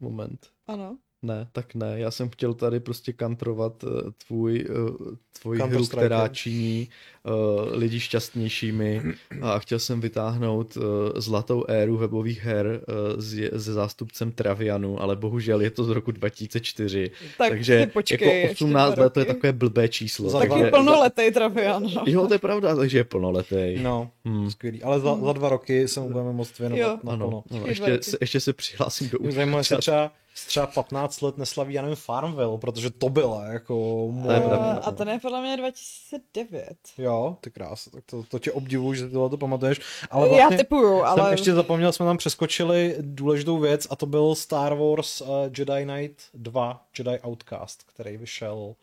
Moment. Ano. Ne, tak ne. Já jsem chtěl tady prostě kantrovat uh, tvůj, uh, tvoji hru, která činí uh, lidi šťastnějšími a chtěl jsem vytáhnout uh, zlatou éru webových her uh, ze zástupcem Travianu, ale bohužel je to z roku 2004. Tak takže počkej, jako 18 let to je takové blbé číslo. Tak takže, je plnoletý Travian. No. Jo, to je pravda, takže je plnoletý. No, hmm. skvělý. Ale za, za dva roky se mu budeme moct věnovat jo. na ano, no, ještě, se, ještě se přihlásím do se třeba třeba 15 let neslaví, já nevím, Farmville, protože to byla jako moje... Uh, a to je podle mě 2009. Jo, ty krás, tak to, to tě obdivuju, že tohle to pamatuješ. Ale vlastně já typuju, ale... Jsem ještě zapomněl, jsme tam přeskočili důležitou věc a to byl Star Wars uh, Jedi Knight 2, Jedi Outcast, který vyšel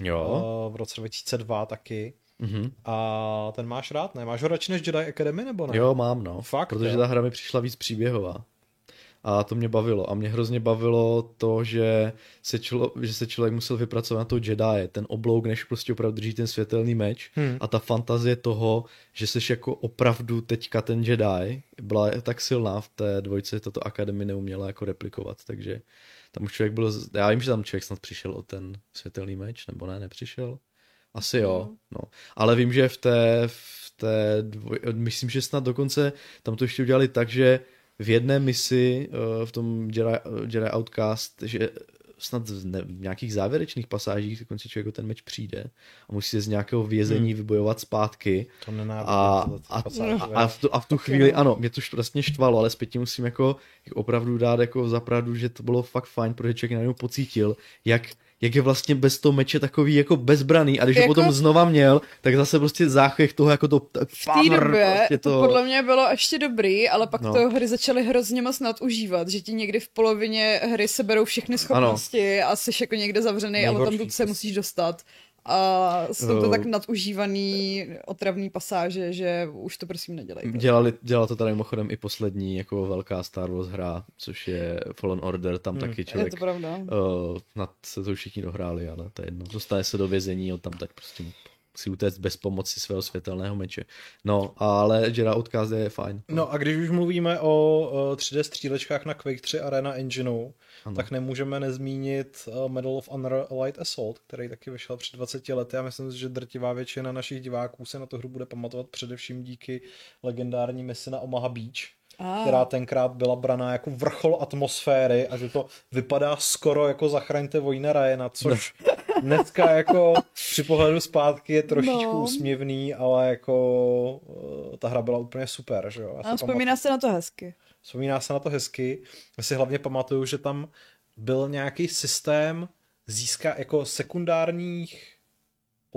jo. Uh, v roce 2002 taky. Mm-hmm. A ten máš rád, ne? Máš ho radši než Jedi Academy, nebo ne? Jo, mám, no. Fakt, Protože jo? ta hra mi přišla víc příběhová a to mě bavilo. A mě hrozně bavilo to, že se, člo, že se člověk musel vypracovat na to Jedi, ten oblouk, než prostě opravdu drží ten světelný meč hmm. a ta fantazie toho, že jsi jako opravdu teďka ten Jedi, byla tak silná v té dvojce, toto akademie neuměla jako replikovat, takže tam už člověk byl, já vím, že tam člověk snad přišel o ten světelný meč, nebo ne, nepřišel? Asi jo, no. no. Ale vím, že v té, v té dvoj, myslím, že snad dokonce tam to ještě udělali tak, že v jedné misi uh, v tom Jedi, Jedi Outcast, že snad v, ne, v nějakých závěrečných pasážích konci člověk ten meč přijde a musí se z nějakého vězení hmm. vybojovat zpátky. To a, a, a, v tu, a v tu chvíli, ano, mě to vlastně štvalo, ale zpětně musím jako opravdu dát jako zapravdu, že to bylo fakt fajn, protože člověk najednou pocítil, jak jak je vlastně bez toho meče takový jako bezbraný a když jako... ho potom znova měl, tak zase prostě záchvěch toho jako to v té době prostě to... podle mě bylo ještě dobrý, ale pak no. to hry začaly hrozně moc nadužívat, že ti někdy v polovině hry se berou všechny schopnosti ano. a jsi jako někde zavřený, ale tam se musíš dostat a jsou to tak nadužívaný otravný pasáže, že už to prosím nedělejte. Dělali, dělala to tady mimochodem i poslední jako velká Star Wars hra, což je Fallen Order, tam hmm. taky člověk... Je to pravda. Uh, nad se to všichni dohráli, ale to je jedno. Dostane se do vězení, on tam tak prostě si utéct bez pomoci svého světelného meče. No, ale Jedi Outcast je fajn. No a když už mluvíme o 3D střílečkách na Quake 3 Arena Engineu, ano. tak nemůžeme nezmínit uh, Medal of Honor Light Assault, který taky vyšel před 20 lety a myslím si, že drtivá většina našich diváků se na to hru bude pamatovat především díky legendární misi na Omaha Beach, ah. která tenkrát byla braná jako vrchol atmosféry a že to vypadá skoro jako zachraňte vojna Ryana, což no. dneska jako při pohledu zpátky je trošičku no. úsměvný, ale jako uh, ta hra byla úplně super, že jo. A vzpomíná se na to hezky. Vzpomíná se na to hezky. Já si hlavně pamatuju, že tam byl nějaký systém získá jako sekundárních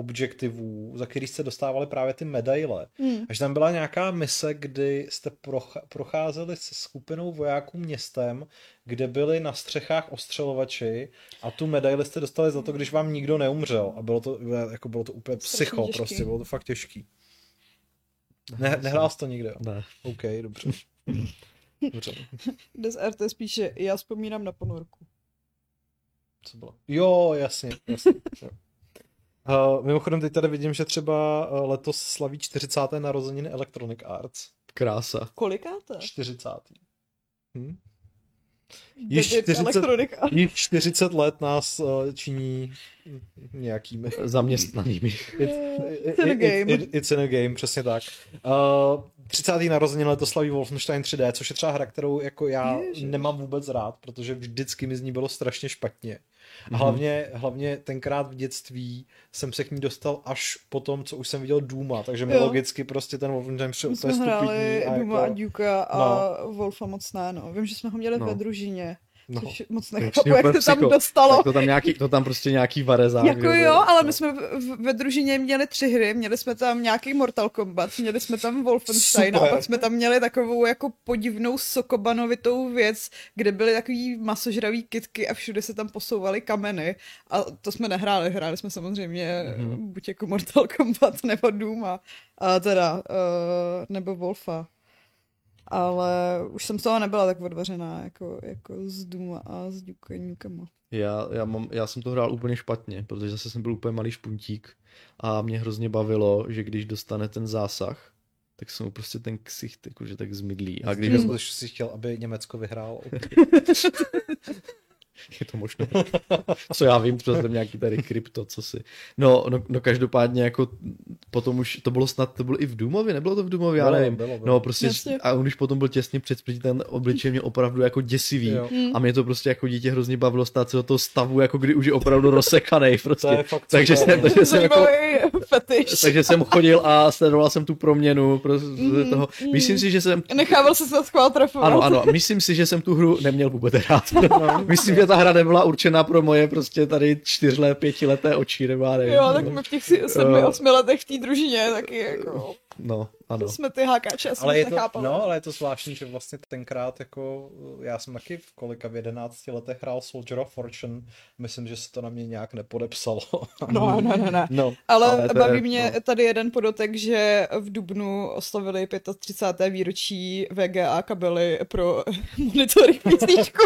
objektivů, za který jste dostávali právě ty medaile. Hmm. Až tam byla nějaká mise, kdy jste proch- procházeli se skupinou vojáků městem, kde byli na střechách ostřelovači a tu medaili jste dostali za to, když vám nikdo neumřel. A bylo to, jako bylo to úplně psycho těžký. prostě, bylo to fakt těžký. Ne, nehrál jsi to nikde? jo? Ne. OK, dobře. Dobře. Des RT spíše, já vzpomínám na ponorku. Co bylo? Jo, jasně, jasně. jo. Uh, mimochodem teď tady vidím, že třeba uh, letos slaví 40. narozeniny Electronic Arts. Krása. Kolikáte? 40. Hm? Již Již 40 Elektronika. Již 40 let nás uh, činí nějakými. Zaměstnanými. It, It's in a game. It, it, it's in a game, přesně tak. Uh, 30. narozeniny letos slaví Wolfenstein 3D, což je třeba hra, kterou jako já Ježiš. nemám vůbec rád, protože vždycky mi z ní bylo strašně špatně. A Mhm. hlavně, hlavně tenkrát v dětství jsem se k ní dostal až po tom, co už jsem viděl Duma, takže mi logicky prostě ten Wolfenstein přišel úplně hráli stupidní. A Duma a jako, Duka a Wolfa moc ne, no. Vím, že jsme ho měli No. ve družině, no. což moc je nechápu, jak to tam dostalo. Tak to tam, nějaký, to tam prostě nějaký varezák. Jako jo, ale my no. jsme v- ve družině měli tři hry, měli jsme tam nějaký Mortal Kombat, měli jsme tam Wolfenstein a Super. pak jsme tam měli takovou jako podivnou sokobanovitou věc, kde byly takový masožravý kitky a všude se tam posouvaly kameny a to jsme nehráli, hráli jsme samozřejmě Mhm. mm-hmm. buď jako Mortal Kombat nebo Doom a, a teda, uh, nebo Wolfa. Ale už jsem z toho nebyla tak odvařená jako, jako z Doom a s Dukeníkama. Já, já, mám, já jsem to hrál úplně špatně, protože zase jsem byl úplně malý špuntík a mě hrozně bavilo, že když dostane ten zásah, tak se mu prostě ten ksicht jakože tak zmidlí. A když ho, jsi chtěl, aby Německo vyhrálo. je to možné. Co já vím, třeba tam nějaký tady krypto, co si. No, no, no každopádně jako potom už, to bylo snad, to bylo i v Dumovi, nebylo to v Dumovi, já nevím. bylo, bylo. No prostě, Jasně. a on už potom byl těsně před smrtí, ten obličej mě opravdu jako děsivý. Jo. Hmm. A mě to prostě jako dítě hrozně bavilo stát se do toho stavu, jako kdy už je opravdu rozsekanej prostě. To je fakt takže, super, jsem, no. takže, jsem jako, fetiš. takže jsem chodil a sledoval jsem tu proměnu prostě Mhm, toho. mhm. Myslím si, že jsem Nechával se se schvál trefovat. ano, ano, myslím si, že jsem tu hru neměl vůbec rád. myslím, že ta hra nebyla určená pro moje prostě tady čtyřlé, pětileté oči, nebo já nevím. Jo, tak my v těch si- sedmi, Jo. osmi letech v té družině taky jako No, ano. jsme ty hákáče asi Ale je to, nechápali. no, ale je to zvláštní, že vlastně tenkrát jako, já jsem taky v kolika v 11 letech hrál Soldier of Fortune, myslím, že se to na mě nějak nepodepsalo. No, ne, ne, ne. no. Ale, Ale to baví je- mě no. tady jeden podotek, že v Dubnu oslavili 35. výročí VGA kabely pro monitoring písničku.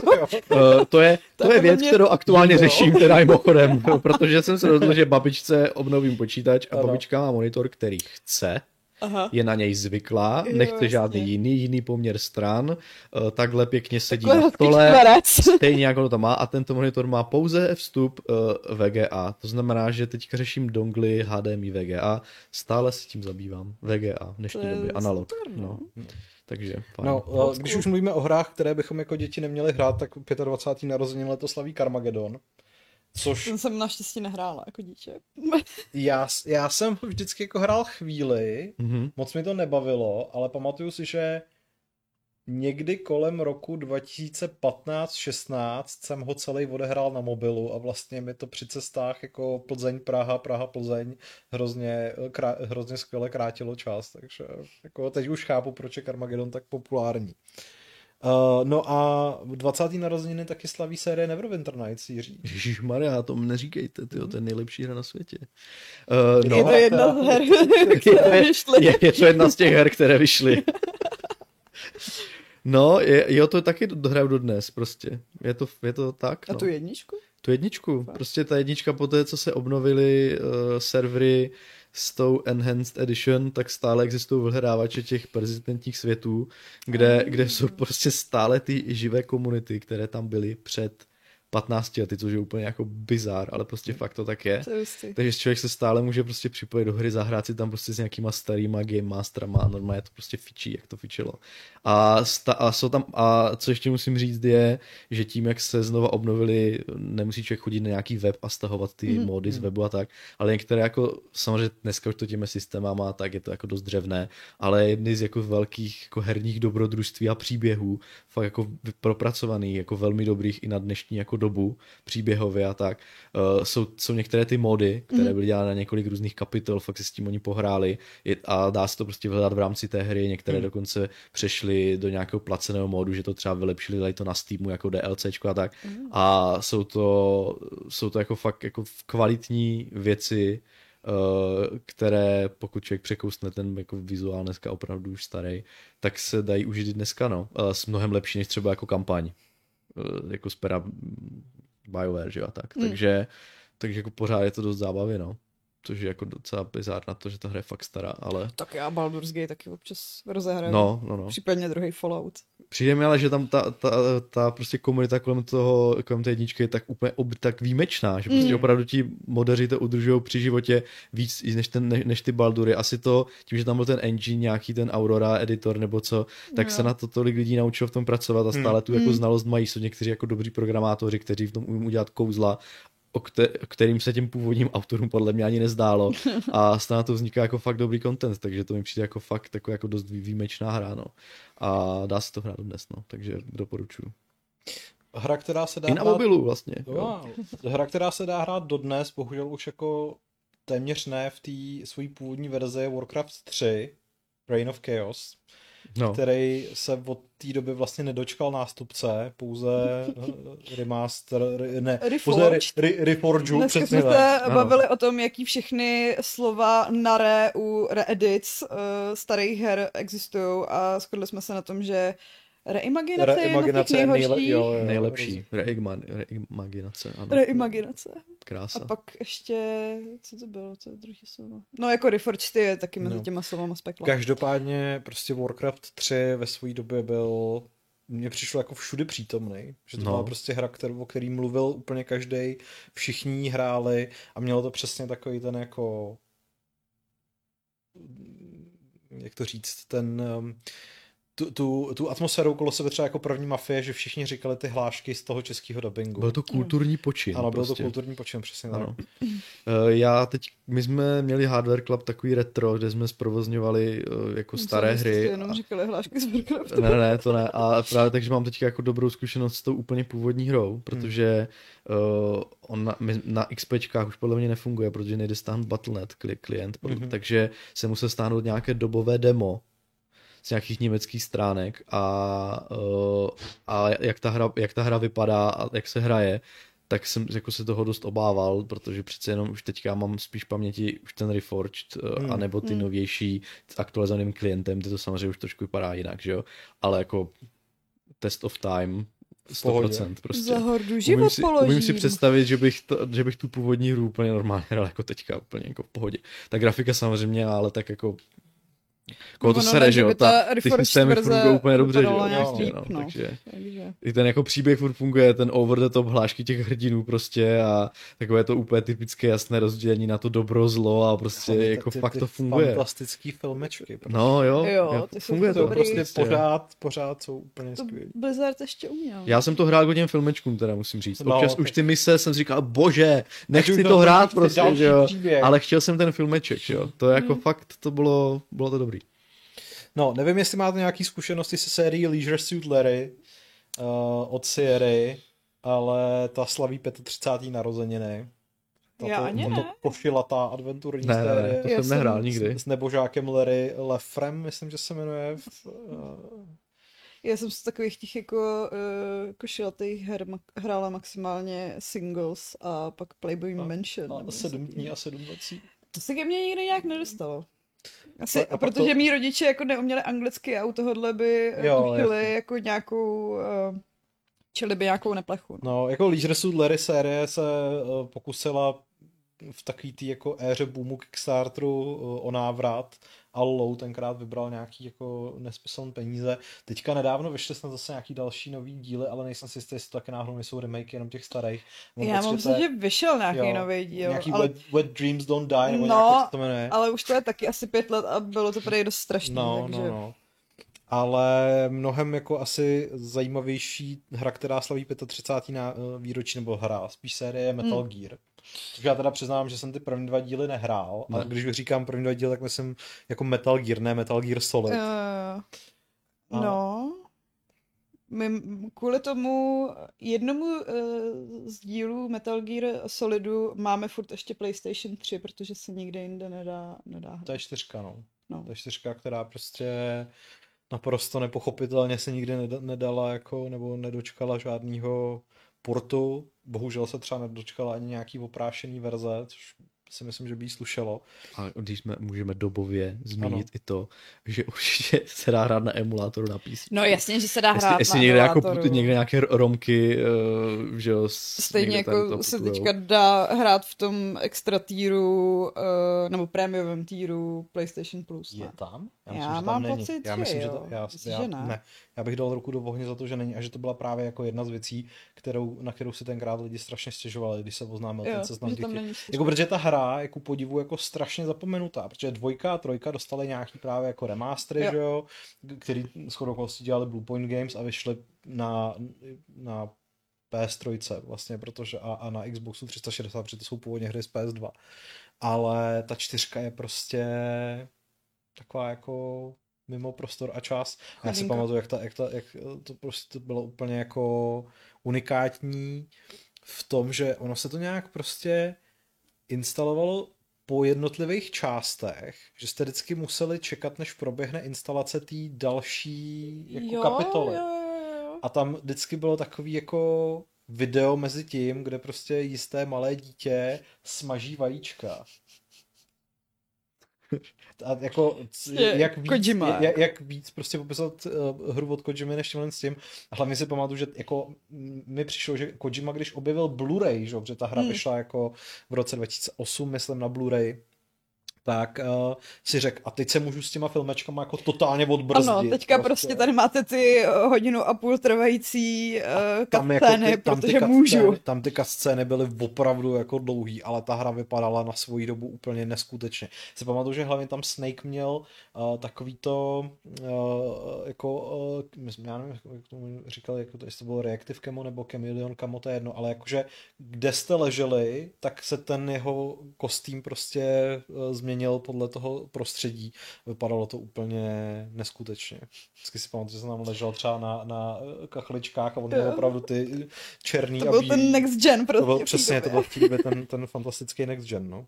Uh, to je, to To je věc, mě- kterou aktuálně Jo. řeším, teda mimochodem, protože jsem se rozhodl, že babičce obnovím počítač a Ano. babička má monitor, který chce, Aha. je na něj zvyklá, Jo, nechce jasně. žádný jiný, jiný poměr stran, uh, takhle pěkně sedí Takhle na stole, stejně jako to má a tento monitor má pouze vstup uh, VGA. To znamená, že teďka řeším dongly HDMI VGA, stále se tím zabývám. VGA v dnešní To je době, analog. super, no. No. Takže fajn. No, eh, když už mluvíme o hrách, které bychom jako děti neměli hrát, tak 25. narozenin letos slaví Carmageddon. Což Ten jsem naštěstí nehrála jako dítě. já, já jsem ho vždycky jako hrál chvíli, Mhm. moc mi to nebavilo, ale pamatuju si, že někdy kolem roku 2015-16 jsem ho celý odehrál na mobilu a vlastně mi to při cestách jako Plzeň, Praha, Praha, Plzeň hrozně, krá, hrozně skvěle krátilo čas, takže jako teď už chápu, proč je Carmageddon tak populární. Uh, no a 20. narozeniny taky slaví série Neverwinter Nights, Jiří. Ježišmarja, to mi neříkejte, tyjo, to je nejlepší hra na světě. Uh, No. je to jedna z her, které vyšly. je, je to jedna z těch her, které vyšly. No, je, jo, to taky dohraju do dnes, prostě. Je to, je to tak, A no. tu jedničku? Tu jedničku. Prostě ta jednička po té, co se obnovily uh, servery s tou Enhanced Edition, tak stále existují vyhledávače těch prezidentních světů, kde, kde jsou prostě stále ty živé komunity, které tam byly před 15 lety, což je úplně jako bizár, ale prostě fakt to tak je. To je. Takže člověk se stále může prostě připojit do hry, zahrát si tam prostě s nějakýma starýma game masterama a normálně to prostě fičí, jak to fičilo. A, sta, a, jsou tam, a co ještě musím říct je, že tím, jak se znova obnovili, nemusí člověk chodit na nějaký web a stahovat ty Mhm. mm-hmm. mody z webu a tak, ale některé jako, samozřejmě dneska už to těmi systémama, tak je to jako dost dřevné, ale jedny z jako velkých jako herních dobrodružství a příběhů, fakt jako propracovaný, jako velmi dobrých i na dnešní jako dobu, příběhově a tak. Uh, jsou, jsou některé ty mody, které byly dělány na několik různých kapitol, fakt si s tím oni pohráli a dá se to prostě vyhledat v rámci té hry. Některé mm. dokonce přešly do nějakého placeného modu, že to třeba vylepšili, dali to na Steamu jako DLCčko a tak. Mm. A jsou to, jsou to jako fakt jako kvalitní věci, uh, které pokud člověk překousne ten jako vizuál dneska opravdu už starý, tak se dají užít dneska, no. Uh, s mnohem lepší než třeba jako kampaň. Uh, jako z pera BioWare, že a tak. Mm. Takže, takže jako pořád je to dost zábavy, no což je jako docela bizár na to, že ta hra je fakt stará, ale... Tak já Baldur's Gate taky občas rozehraju. No, no, no. Případně druhý Fallout. Přijde mi ale, že tam ta, ta, ta prostě komunita kolem toho, kolem té jedničky je tak úplně ob, tak výjimečná, že prostě mm. opravdu ti modeři to udržují při životě víc než, ten, než, než ty Baldury. Asi to, tím, že tam byl ten engine, nějaký ten Aurora editor nebo co, tak no. se na to tolik lidí naučilo v tom pracovat a stále mm. tu jako mm. znalost mají. Jsou někteří jako dobří programátoři, kteří v tom umí udělat kouzla o kterým se těm původním autorům podle mě ani nezdálo a stále to vzniká jako fakt dobrý content, takže to mi přijde jako fakt jako, jako dost výjimečná hra, no. A dá se to hrát dnes, no, takže doporučuji. Hra, která se dá I na mobilu vlastně. Jo, hra, která se dá hrát dodnes, bohužel už jako téměř ne v té své původní verzi Warcraft 3, Reign of Chaos no. který se od té doby vlastně nedočkal nástupce, pouze eh, remaster, ne, Reforged. pouze re, re, Reforgeu, Dneska přesně jsme se bavili o tom, jaký všechny slova nare u reedits uh, starých her existují a shodli jsme se na tom, že Reimaginace, Reimaginace je nejle, jo, jo, nejlepší. Reima, reimaginace, ano. Reimaginace. Krása. A pak ještě, co to bylo, co je druhý slovo? No jako Reforged je taky mezi no. těma slovama spekla. Každopádně prostě Warcraft 3 ve své době byl mně přišlo jako všude přítomný, že to no. byla prostě hra, kterou, o který mluvil úplně každý, všichni hráli a mělo to přesně takový ten jako jak to říct, ten um, tu, tu, tu atmosféru kolo sebe třeba jako první mafie, že všichni říkali ty hlášky z toho českého dubbingu. Byl to kulturní počin. Ano, byl prostě. to kulturní počin, přesně ano. Uh, já teď, my jsme měli Hardware Club takový retro, kde jsme zprovozňovali uh, jako staré Co, hry. jenom a... říkali hlášky z Warcraftu. Ne, ne, to ne. A právě takže mám teď jako dobrou zkušenost s tou úplně původní hrou, protože uh, on na, na XPčkách už podle mě nefunguje, protože nejde stáhnout Battle.net klient, mm-hmm. takže se musel stáhnout nějaké dobové demo, z nějakých německých stránek a, uh, a jak, ta hra, jak ta hra vypadá a jak se hraje, tak jsem jako se toho dost obával, protože přece jenom už teďka mám spíš paměti už ten Reforged, uh, hmm. anebo ty hmm. novější s aktualizovaným klientem, ty to samozřejmě už trošku vypadá jinak, že jo, ale jako test of time 100% prostě. Za hordu život umím si, umím si představit, že bych, to, že bych tu původní hru úplně normálně hrál jako teďka, úplně jako v pohodě. Ta grafika samozřejmě, ale tak jako Koho to no, sere, že jo? Ta, ty systémy fungují úplně dobře, že jo? Prostě, no, no, takže, takže, i ten jako příběh furt funguje, ten over the top hlášky těch hrdinů prostě a takové to úplně typické jasné rozdělení na to dobro, zlo a prostě no, jako ty, fakt ty to funguje. fantastický filmečky. Prostě. No jo, jo ty funguje to. to prostě, prostě pořád, pořád jsou úplně skvělý. Blizzard ještě uměl. Já jsem to hrál hodně filmečkům teda musím říct. No, Občas už ty mise jsem říkal, bože, nechci to hrát prostě, že jo. Ale chtěl jsem ten filmeček, jo. To je jako hmm. fakt, to bylo, bylo to dobrý. No, nevím, jestli máte nějaké zkušenosti se sérií Leisure Suit Larry uh, od Sierry, ale ta slaví 35. narozeniny. Tato, Já ani tato ne. pošilatá adventurní ne, série. Ne, to Já jsem nehrál nikdy. S, s nebožákem Larry Lefrem, myslím, že se jmenuje. V, uh... Já jsem z takových těch jako uh, košilatých her ma- hrála maximálně singles a pak Playboy a, Mansion. A sedm dní a sedm nocí. To se ke mně nikdy nějak nedostalo. Asi, a protože to... mý rodiče jako neuměli anglicky a u tohohle by jo, chtěli jako nějakou, uh, čili by nějakou neplechu. No, no jako Leisure Suit Larry série se uh, pokusila v takový tý jako éře boomu Kickstarteru uh, o návrat Allo tenkrát vybral nějaký jako nesmyslný peníze. Teďka nedávno vyšly snad zase nějaký další nový díly, ale nejsem si jistý, jestli to taky náhodou nejsou remake jenom těch starých. Mám Já mám že vyšel nějaký jo, nový díl. Nějaký ale... wet, wet, Dreams Don't Die, nebo no, nějak, to jmenuje. ale už to je taky asi pět let a bylo to prý dost strašný. No, takže... no, no ale mnohem jako asi zajímavější hra, která slaví 35. Na, uh, výročí, nebo hra, spíš série Metal hmm. Gear. Já teda přiznám, že jsem ty první dva díly nehrál, ne. ale když říkám první dva díly, tak myslím jako Metal Gear, ne Metal Gear Solid. Uh, no, My kvůli tomu jednomu uh, z dílů Metal Gear Solidu máme furt ještě PlayStation 3, protože se nikde jinde nedá, nedá hrát. To je čtyřka, no. No. To je čtyřka, která prostě naprosto nepochopitelně se nikdy neda- nedala jako, nebo nedočkala žádného portu. Bohužel se třeba nedočkala ani nějaký oprášený verze, což si myslím, že by jí slušelo. A když jsme, můžeme dobově zmínit Ano. i to, že určitě se dá hrát na emulátoru na PC. No jasně, že se dá Jestli, hrát jestli na někde, jako, emulátoru. někde nějaké romky, uh, že jo, Stejně jako se teďka dá hrát v tom extra týru, uh, nebo prémiovém týru PlayStation Plus. Je ne? tam? Já myslím, že tam mám není. pocit, já že myslím, že to, já, Myslíš, já, že ne? ne. Já bych dal ruku do ohně za to, že není a že to byla právě jako jedna z věcí, kterou, na kterou si tenkrát lidi strašně stěžovali, když se oznámil Jo, ten seznam dětí. Jako protože ta hra je ku podivu jako strašně zapomenutá, protože dvojka a trojka dostaly nějaký právě jako remastery, Jo. že jo, který shodou dělali Blue Point Games a vyšly na, na PS3 vlastně, protože a, a na Xboxu 360, protože to jsou původně hry z PS2. Ale ta čtyřka je prostě taková jako mimo prostor a čas. A Já si pamatuju, jak, ta, jak, ta, jak to prostě bylo úplně jako unikátní v tom, že ono se to nějak prostě instalovalo po jednotlivých částech, že jste vždycky museli čekat, než proběhne instalace té další jako kapitoly. Jo, jo, jo. A tam vždycky bylo takový jako video mezi tím, kde prostě jisté malé dítě smaží vajíčka. A jako, Je jak víc, Kojima. jak, jak víc prostě popisat uh, hru od Kojimy než tímhle s tím. A hlavně si pamatuju, že jako mm, mi přišlo, že Kojima, když objevil Blu-ray, že, protože ta hra Hmm. vyšla jako v roce 2008, myslím, na Blu-ray, tak uh, si řekl, a teď se můžu s těma filmečkama jako totálně odbrzdit. Ano, teďka prostě tady máte ty eh, hodinu a půl trvající uh, tam, jako cutscény, ty, tam, ty protože cutscény- můžu. tam ty scény byly opravdu jako dlouhý, ale ta hra vypadala na svoji dobu úplně neskutečně. Si pamatuju, že hlavně tam Snake měl uh, takový to uh, jako, uh, já nevím, jak tomu říkali, jako to, jestli to bylo Reactive Camo nebo Chameleon Camo, to je jedno, ale jakože kde jste leželi, tak se ten jeho kostým prostě uh, změnil podle toho prostředí. Vypadalo to úplně neskutečně. Vždycky si pamatuju, že jsem tam ležel třeba na, na eh, kachličkách a on měl Jo. opravdu ty černý To a byl bílý. ten next gen prostě. To byl, té přesně, to byl v té době ten, ten fantastický next gen, no.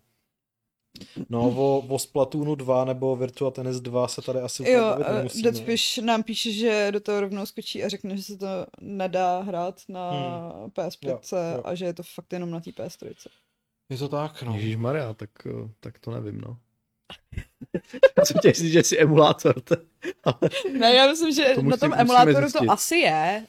No, o, o Splatoonu 2 nebo Virtua Tennis 2 se tady asi úplně Jo, eh, nemusíme. Deadfish nám píše, že do toho rovnou skočí a řekne, že se to nedá hrát na PS5 Hmm. Jo, jo. a že je to fakt jenom na té PS3. Je to tak, no. Ježíš Maria, tak, eh, tak to nevím, no. Já jsem chtěl říct, že jsi emulátor, to, ale Ne, já myslím, že To na tom musíme emulátoru to asi je,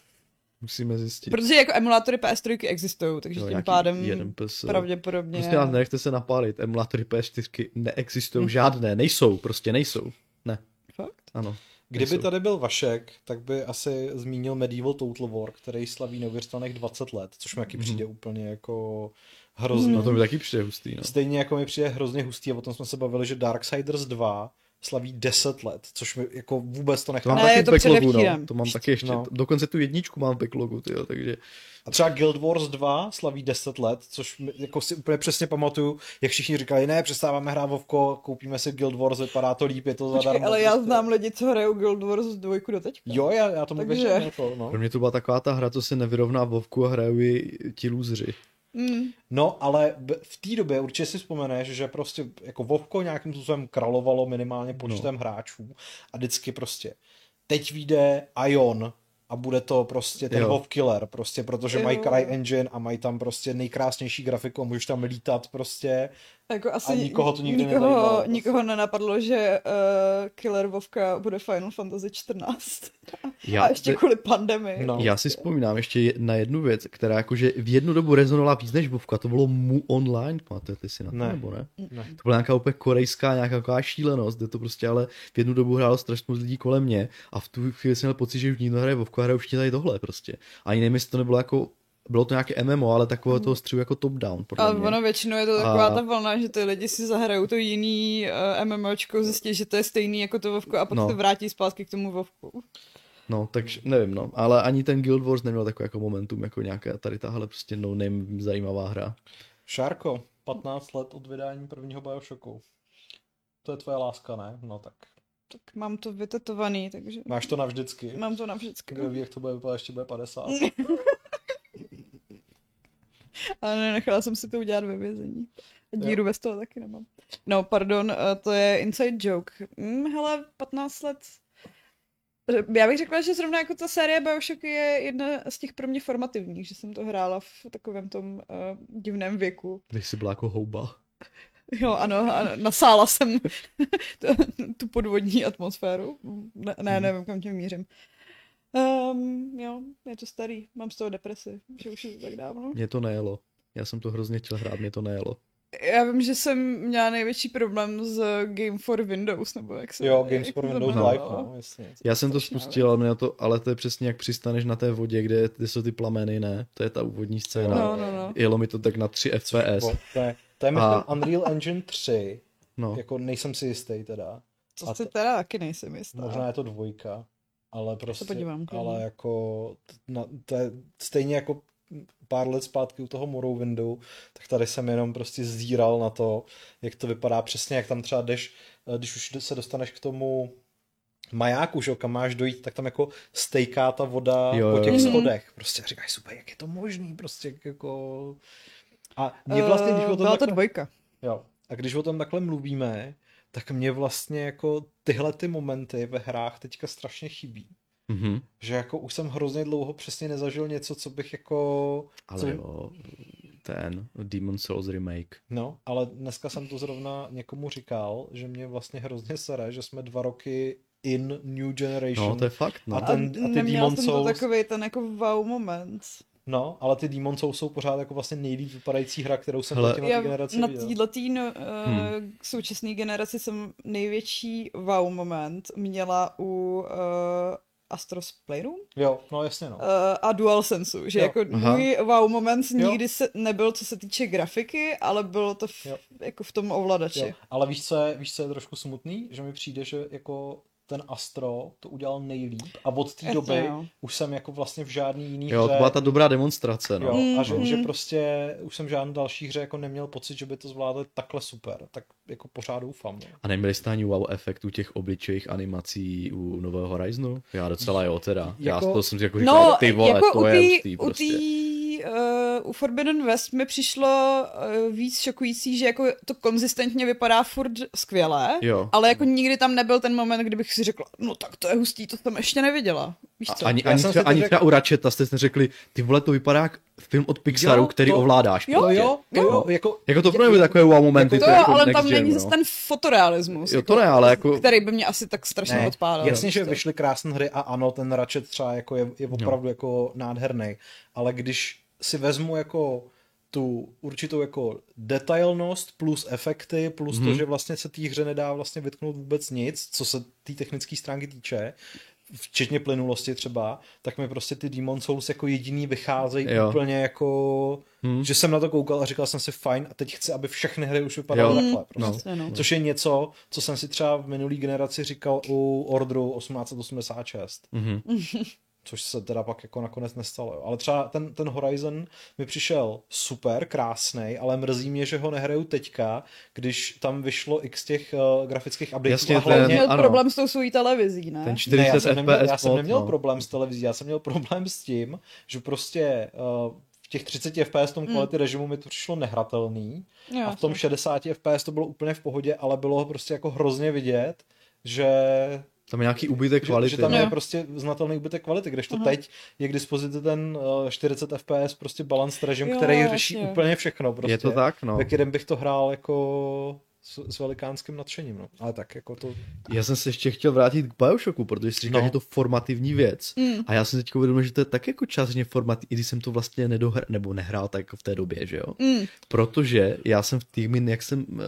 musíme zjistit. protože jako emulátory PS3 existují, takže Jo, tím pádem jeden PS, pravděpodobně... Prostě nás nenechte se napálit, emulátory PS4 neexistují žádné, nejsou, prostě nejsou. Ne, Fakt? ano. Kdyby nejsou. tady byl Vašek, tak by asi zmínil Medieval Total War, který slaví neuvěřitelných 20 let, což mi taky Mhm. přijde úplně jako hrozný. No to mi taky přijde hustý, no. Stejně jako mi přijde hrozně hustý a o tom jsme se bavili, že Darksiders 2 slaví 10 let, což mi jako vůbec to To nechápu. mám Ne, taky to backlogu, no. To mám taky ještě, No. dokonce tu jedničku mám v backlogu, tyjo, takže A třeba Guild Wars 2 slaví 10 let, což mi- jako si úplně přesně pamatuju, jak všichni říkali, ne, přestáváme hrát Vovko, koupíme si Guild Wars, vypadá to líp, je to Počkej, zadarmo. ale já prostě. znám lidi, co hrajou Guild Wars 2 do teďka. Jo, já, já tomu Takže- věřím, jako, no. pro mě to byla taková ta hra, co se nevyrovná Vovku a hrajou ji ti lůzři. Mm. No, ale v té době určitě si vzpomeneš, že prostě jako Vovko nějakým způsobem královalo minimálně počtem no. hráčů a vždycky prostě teď vyjde Ion a bude to prostě ten Jo. WoW Killer, prostě, protože Jo. mají CryEngine a mají tam prostě nejkrásnější grafiku a můžeš tam lítat prostě. Jako asi A nikoho to nikdy nikoho, nezajímalo, prostě. nikoho nenapadlo, že uh, Killer Vovka bude Final Fantasy 14. Já, a ještě kvůli pandemii. No. já si vzpomínám ještě je- na jednu věc, která jakože v jednu dobu rezonovala víc než Vovka, to bylo Mu Online, pamatujete si na to, Ne. nebo ne? Ne. To byla nějaká úplně korejská, nějaká taková šílenost, kde to prostě ale v jednu dobu hrálo strašně moc lidí kolem mě a v tu chvíli jsem měl pocit, že už nikdo hraje Vovku a hraje už tady tohle prostě. Ani nevím, jestli to nebylo jako, bylo to nějaké MMO, ale takového toho střihu jako top-down, podle Ale mě. ono většinou je to taková A- ta vlna, že ty lidi si zahrajou to jiný uh, MMOčko, zjistí, že to je stejný jako to Vovko a pak No. se vrátí zpátky k tomu Vovku. No, takže nevím, no. Ale ani ten Guild Wars neměl takové jako momentum, jako nějaká tady tahle prostě no name zajímavá hra. Šárko, 15 let od vydání prvního Bioshocku. To je tvoje láska, ne? No tak. Tak mám to vytetovaný, takže... Máš to navždycky. Mám to navždycky. Kdo ví, jak to bude vypadat, ještě bude 50. Ale nenechala jsem si to udělat ve vězení. A díru ve toho taky nemám. No, pardon, eh, to je inside joke. Hm, hele, 15 let... Já bych řekla, že zrovna jako ta série Bioshock je jedna z těch pro mě formativních, že jsem to hrála v takovém tom uh, divném věku. Když jsi byla jako houba. Jo, ano, ano nasála jsem tu podvodní atmosféru. Ne, ne hmm. nevím, kam tím mířím. Um, jo, je to starý, mám z toho depresi, že už je to tak dávno. Mě to nejelo. Já jsem to hrozně chtěl hrát, mě to nejelo. Já vím, že jsem měla největší problém s Game for Windows, nebo jak se Jo, Games for Windows Live, no, jasně. Já jsem to spustil, ale, to, ale to je přesně jak přistaneš na té vodě, kde, kde jsou ty plameny, ne? To je ta úvodní scéna. No, no, no. Jelo mi to tak na 3 FPS. Bo, to je, to je a... Unreal Engine 3, no. jako nejsem si jistý teda. To si teda taky nejsem jistá. Možná je to dvojka, ale prostě, podívám, ale jako, na, to je stejně jako pár let zpátky u toho Morrowindu, tak tady jsem jenom prostě zíral na to, jak to vypadá přesně, jak tam třeba jdeš, eh, když už se dostaneš k tomu majáku, že kam máš dojít, tak tam jako stejká ta voda jo, po těch jo. schodech. Prostě říkáš, super, jak je to možný, prostě jako... A mě vlastně, když o tom Byla takhle... to dvojka. Jo. A když o tom takhle mluvíme, tak mě vlastně jako tyhle ty momenty ve hrách teďka strašně chybí. Mm-hmm. Že jako už jsem hrozně dlouho přesně nezažil něco, co bych jako... Ale co... jo, ten Demon Souls remake. No, ale dneska jsem to zrovna někomu říkal, že mě vlastně hrozně sere, že jsme dva roky in New Generation. No, to je fakt, no. A, ten, a ty Demon jsem Souls... to takový ten jako wow moment. No, ale ty Demon Souls jsou pořád jako vlastně nejlíp vypadající hra, kterou jsem Hele, na generaci Na této no, uh, hmm. současné generaci jsem největší wow moment měla u uh, Astros Playroom? Jo, no jasně no. Uh, a DualSense, že jo. jako Aha. můj wow moment nikdy se nebyl co se týče grafiky, ale bylo to v, jako v tom ovladači. Jo. Ale víš co, je, víš, co je trošku smutný? Že mi přijde, že jako ten Astro to udělal nejlíp a od té doby jo. už jsem jako vlastně v žádný jiný jo, hře... to byla ta dobrá demonstrace, no. Jo, mm, a že, mm. že prostě už jsem v žádný další hře jako neměl pocit, že by to zvládli takhle super, tak jako pořád doufám. No. A neměli jste ani wow efekt u těch obličejích animací u nového Horizonu? Já docela jo teda. Jako... Já to jsem si jako říkal, no, ty vole, jako to u je tý, hustý prostě. U tý, uh, u Forbidden West mi přišlo uh, víc šokující, že jako to konzistentně vypadá furt skvěle, jo. ale jako nikdy tam nebyl ten moment, kdybych si řekla, no tak to je hustý, to jsem ještě neviděla. Víš co? Ani, ani, třeba, ani třeba u Ratcheta jste neřekli, ty vole, to vypadá jak film od Pixaru, jo, který to, ovládáš. Jo, prostě. jo, jo, jo, jako, jako to pro mě takové wow momenty. Jako to, to jo, jako ale tam gen, není no. zase ten fotorealismus. Jo, to ne, ale jako... Který by mě asi tak strašně ne, odpálil. Jasně, že vyšly krásné hry a ano, ten Ratchet třeba jako je, je opravdu no. jako nádherný, ale když si vezmu jako tu určitou jako detailnost plus efekty plus hmm. to, že vlastně se té hře nedá vlastně vytknout vůbec nic, co se té technické stránky týče, včetně plynulosti třeba, tak mi prostě ty Demon Souls jako jediný vycházejí jo. úplně jako, hmm. že jsem na to koukal a říkal jsem si fajn a teď chci, aby všechny hry už vypadaly takhle. Prostě. No. Což je něco, co jsem si třeba v minulý generaci říkal u Orderu 1886. Hmm. což se teda pak jako nakonec nestalo. Jo. Ale třeba ten, ten Horizon mi přišel super, krásný, ale mrzí mě, že ho nehraju teďka, když tam vyšlo x těch uh, grafických updateů. Jasně, a hlavně... měl ano. problém s tou svojí televizí, ne? Ten 40 ne, já jsem FPS neměl, já jsem neměl no. problém s televizí, já jsem měl problém s tím, že prostě uh, v těch 30 FPS v tom quality mm. režimu mi to přišlo nehratelný jo, a v tom 60 FPS to bylo úplně v pohodě, ale bylo prostě jako hrozně vidět, že tam je nějaký úbytek kvality. Že, že tam je prostě znatelný úbytek kvality, kdežto uh-huh. teď je k dispozici ten uh, 40 FPS prostě balance režim, jo, který jasně. řeší úplně všechno. Prostě, je to tak, no. Ve kterém bych to hrál jako s, s velikánským nadšením, no. Ale tak jako to... Já jsem se ještě chtěl vrátit k Bioshocku, protože jsi říkal, no. že je to formativní věc. Mm. A já jsem teď uvědomil, že to je tak jako částečně formativní, i když jsem to vlastně nedohr, nebo nehrál tak jako v té době, že jo? Mm. Protože já jsem v týdmin, jak jsem, eh,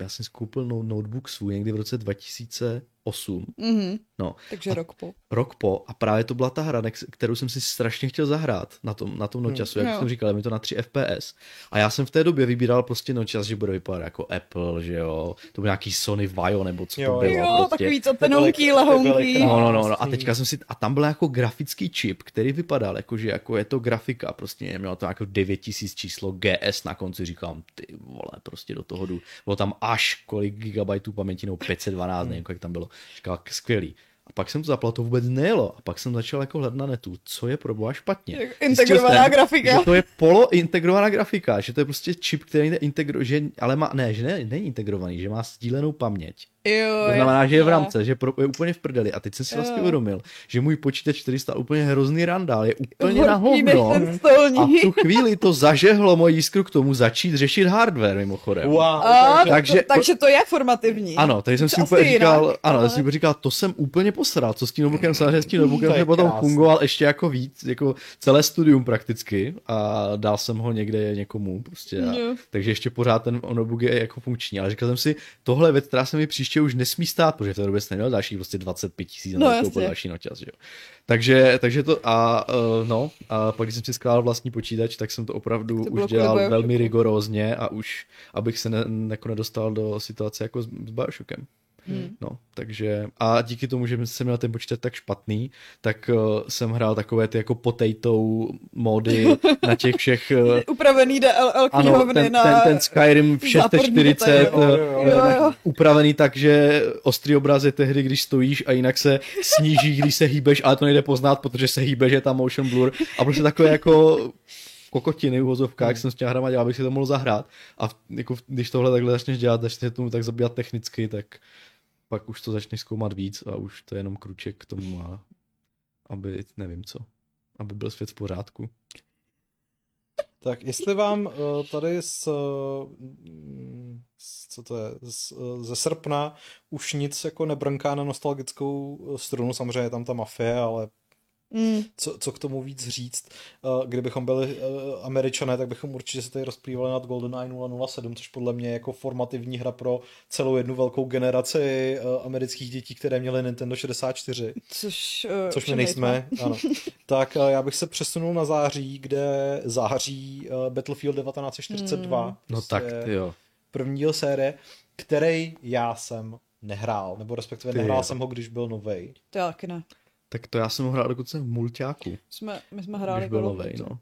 já jsem skoupil notebook svůj někdy v roce 2000 8. Mm-hmm. No. Takže a rok po. Rok po. A právě to byla ta hra, kterou jsem si strašně chtěl zahrát na tom, na tom nočasu, jak jo. jsem říkal, mi to na 3 FPS. A já jsem v té době vybíral prostě nočas, že bude vypadat jako Apple, že jo, to byl nějaký Sony Vaio, nebo co Jo, to bylo. Jo, prostě. takový to tenonký, lehonký. No, no, no, no, a teďka jsem si, a tam byl jako grafický čip, který vypadal jako, že jako je to grafika, prostě mělo to jako 9000 číslo GS na konci, říkám, ty vole, prostě do toho jdu. Bylo tam až kolik gigabajtů paměti, no 512, nevím, kolik tam bylo. Říkal, skvělý. A pak jsem to zapal, to vůbec nejelo. A pak jsem začal jako hledat na netu, co je pro boha špatně. Integrovaná jsem, grafika. Že to je polointegrovaná grafika, že to je prostě čip, který je integro, že, ale má, ne, že ne, není integrovaný, že má sdílenou paměť. Jo, To znamená, že je v rámce, že pro, je úplně v prdeli. A teď jsem si vlastně Jo. uvědomil, že můj počítač, který stál úplně hrozný randál, je úplně na hovno. A v tu chvíli to zažehlo moji jiskru k tomu začít řešit hardware mimochodem. Wow, A, takže, Takže- takže, takže to je formativní. Ano, takže jsem si úplně jinak, říkal, ano, ale- jsem si říkal, to jsem úplně posral, co s tím notebookem, samozřejmě s tím notebookem To je jsem potom krásný. fungoval ještě jako víc, jako celé studium prakticky a dal jsem ho někde někomu prostě. A, Jo. takže ještě pořád ten notebook je jako funkční, ale říkal jsem si, tohle je věc, která se mi příště už nesmí stát, protože v té době jsem neměl další prostě 25 tisíc No, na další noťaz, že jo. Takže, takže to a uh, no, a pak když jsem si skládal vlastní počítač, tak jsem to opravdu To už dělal velmi rigorózně a už, abych se ne, jako nedostal do situace jako s, s Bioshockem. Hmm. No, takže a díky tomu, že jsem měl ten počítač tak špatný, tak uh, jsem hrál takové ty jako potato módy na těch všech uh, Upravený DLL ano, ten, na... ten, ten Skyrim v záporní 640 detaily. Jo, jo, eh, upravený tak, že ostrý obraz je tehdy, když stojíš a jinak se sníží, když se hýbeš, ale to nejde poznat, protože se hýbeš, je tam motion blur a prostě takové jako kokotiny v vozovkách, jak jsem s těma hrama dělal, abych si to mohl zahrát. A jako, když tohle takhle začneš dělat, začneš tomu tak zabývat technicky, tak pak už to začneš zkoumat víc a už to je jenom kruček k tomu, a aby, nevím co, aby byl svět v pořádku. tak jestli vám uh, tady z, z, co to je, z, uh, ze srpna už nic jako nebrnká na nostalgickou strunu, samozřejmě je tam ta mafie, ale Mm. co, co k tomu víc říct. Uh, Kdybychom byli uh, američané, tak bychom určitě se tady rozplývali nad GoldenEye 007, což podle mě je jako formativní hra pro celou jednu velkou generaci uh, amerických dětí, které měly Nintendo 64. Což, uh, Což my nejsme, ano. Tak já bych se přesunul na září, kde září Battlefield 1942. Hmm. No tak, ty jo. První díl série, který já jsem nehrál, nebo respektive Ty nehrál jo. jsem ho, když byl novej. To já taky ne. Tak to já jsem ho hrál dokonce v mulťáku, Jsme, my jsme hráli když byl novej, no.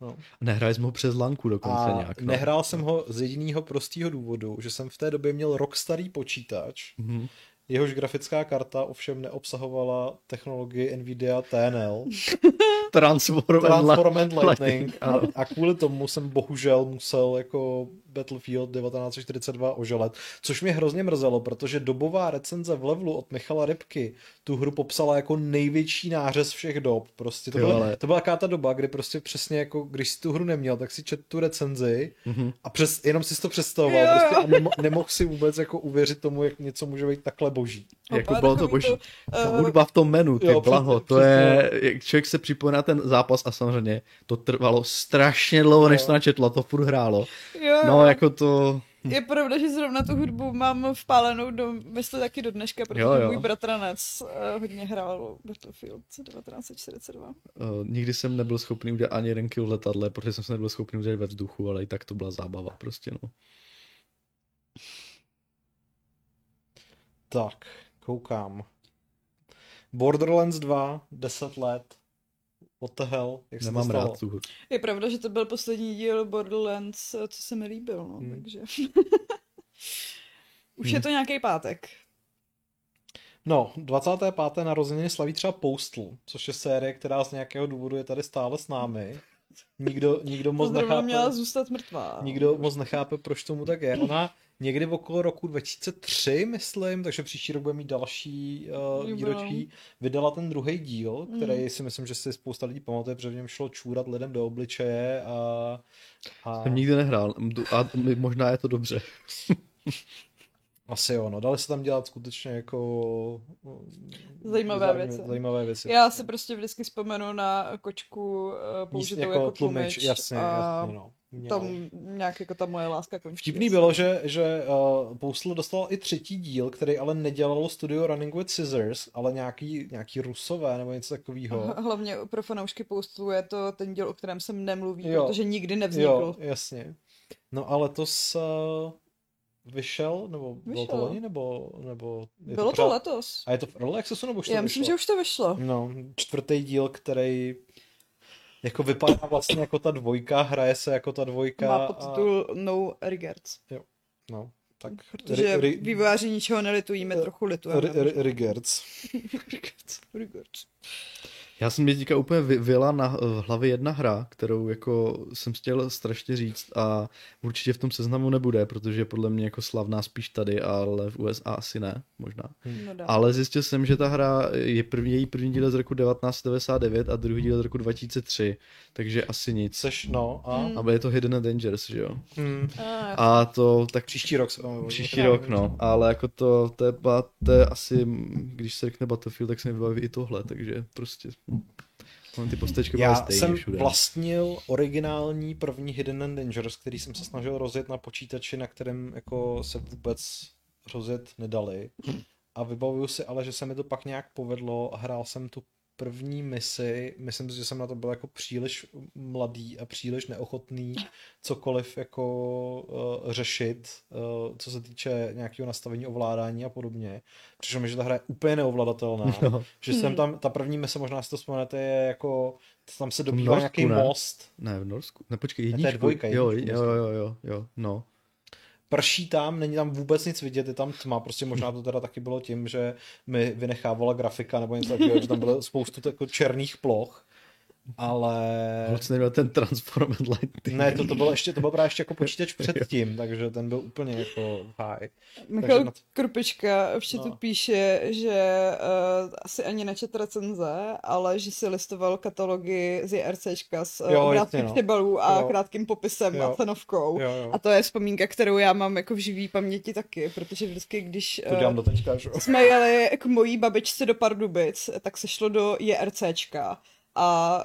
No. Nehráli jsme ho přes lanku dokonce A nějak. No. nehrál jsem ho z jediného prostého důvodu, že jsem v té době měl rok starý počítač, Mhm. jehož grafická karta ovšem neobsahovala technologii Nvidia TNL, Transform, Transform and Lightning, Lightning, a, a kvůli tomu jsem bohužel musel jako Battlefield 1942 oželet, což mě hrozně mrzelo, protože dobová recenze v levelu od Michala Rybky tu hru popsala jako největší nářez všech dob. Prostě to, Jo, byla, ale- to byla taká ta doba, kdy prostě přesně jako, když jsi tu hru neměl, tak si čet tu recenzi Mhm. a přes, jenom si to představoval Jo, jo. prostě a nemo, nemohl si vůbec jako uvěřit tomu, jak něco může být takhle boží. Jako Opa, bylo to boží. Ta eh, hudba v tom menu, ty jo, blaho, přesně, to je, jak člověk se připojí na ten zápas a samozřejmě to trvalo strašně dlouho, než to načetlo, to furt hrálo. Jo, No, jako to, Je pravda, že zrovna tu hudbu mám vpálenou do mysli taky do dneška, protože Jo, jo. můj bratranec uh, hodně hrál Battlefield 1942. uh, nikdy jsem nebyl schopný udělat ani jeden kill v letadle, protože jsem se nebyl schopný udělat ve vzduchu, ale i tak to byla zábava prostě, no. Tak, koukám. Borderlands 2, 10 let. What the hell? Jak se Nemám to rád tu hru. Je pravda, že to byl poslední díl Borderlands, co se mi líbil, no, Hmm. takže... Už Hmm. je to nějaký pátek. No, 25. narozeniny slaví třeba Postal, což je série, která z nějakého důvodu je tady stále s námi. Nikdo, nikdo moc zrovna nechápe, měla zůstat mrtvá. nikdo moc nechápe, proč tomu tak je. Ona někdy v okolo roku 2003, myslím, takže příští rok bude mít další uh, výročí, vydala ten druhý díl, který Mm. si myslím, že si spousta lidí pamatuje, protože v něm šlo čůrat lidem do obličeje a... a... Jsem nikdy nehrál a možná je to dobře. Asi jo, no, dali se tam dělat skutečně jako Zajímavé bizarní- věci. Zajímavé věci. Já si prostě vždycky vzpomenu na kočku uh, použitou Míst- jako, tlumič, jasně, a jasně, no. Měl. tam nějak jako ta moje láska končí. Vtipný bylo, že, že uh, Postal dostal i třetí díl, který ale nedělalo studio Running with Scissors, ale nějaký, nějaký rusové nebo něco takového. Hlavně pro fanoušky Postu je to ten díl, o kterém se nemluví, Jo. protože nikdy nevznikl. Jo, jasně. No a letos uh, vyšel, nebo bylo to Vyšel. loni, nebo, nebo je Bylo to pořád- letos. A je to v Early Accessu, nebo už to Já myslím, vyšlo? že už to vyšlo. No, čtvrtý díl, který jako vypadá vlastně jako ta dvojka, hraje se jako ta dvojka. Má podtitul No Regards. A, no, Tak Protože ri- ri- vývojáři ničeho nelitujíme, trochu litujeme. ri- ri- Rigerts. Rigoč. Já jsem mě teďka úplně vy- vyjela na v hlavě jedna hra, kterou jako jsem chtěl strašně říct a určitě v tom seznamu nebude, protože je podle mě jako slavná spíš tady, ale v USA asi ne, možná. No dá. Ale zjistil jsem, že ta hra je první, její první díl z roku 1999 a druhý díl z roku 2003, takže asi nic. Seš, no a... Hmm. A je to Hidden Dangers, že jo? Hmm. A, to tak Příští rok se vám Příští rok, no, ale jako to, to, je, to je asi, když se řekne Battlefield, tak se mi vybaví i tohle, takže prostě ty postečky Já stejný jsem všude. vlastnil originální první Hidden and Dangerous, který jsem se snažil rozjet na počítači, na kterém jako se vůbec rozjet nedali. A vybavuju si ale, že se mi to pak nějak povedlo a hrál jsem tu první misi, myslím si, že jsem na to byl jako příliš mladý a příliš neochotný cokoliv jako uh, řešit, uh, co se týče nějakého nastavení ovládání a podobně. Přišlo mi, že ta hra je úplně neovladatelná. No. Že jsem Hmm. tam, ta první mise, možná si to vzpomenete, je jako, tam se dobývá nějaký ne? most, Ne, v Norsku. Ne, počkej, to je jedničku. dvojka, jo, jedničku, jo, jo, jo, jo, no. Prší tam, není tam vůbec nic vidět, je tam tma, prostě možná to teda taky bylo tím, že mi vynechávala grafika nebo něco takového, že tam bylo spoustu jako černých ploch, ale... Proč neměl ten Transformed Lighting? Ne, to, to bylo ještě, to byl právě ještě jako počítač předtím, takže ten byl úplně jako high. Michal na to- Krupička v chatu No. píše, že uh, asi ani nečet recenze, ale že si listoval katalogy z JRCčka s uh, obrázky jasně, no. a Jo. krátkým popisem Jo. a cenovkou. Jo, jo. A to je vzpomínka, kterou já mám jako v živý paměti taky, protože vždycky, když To eh, dělám do teďka, že jsme jeli k mojí babičce do Pardubic, tak se šlo do JRCčka a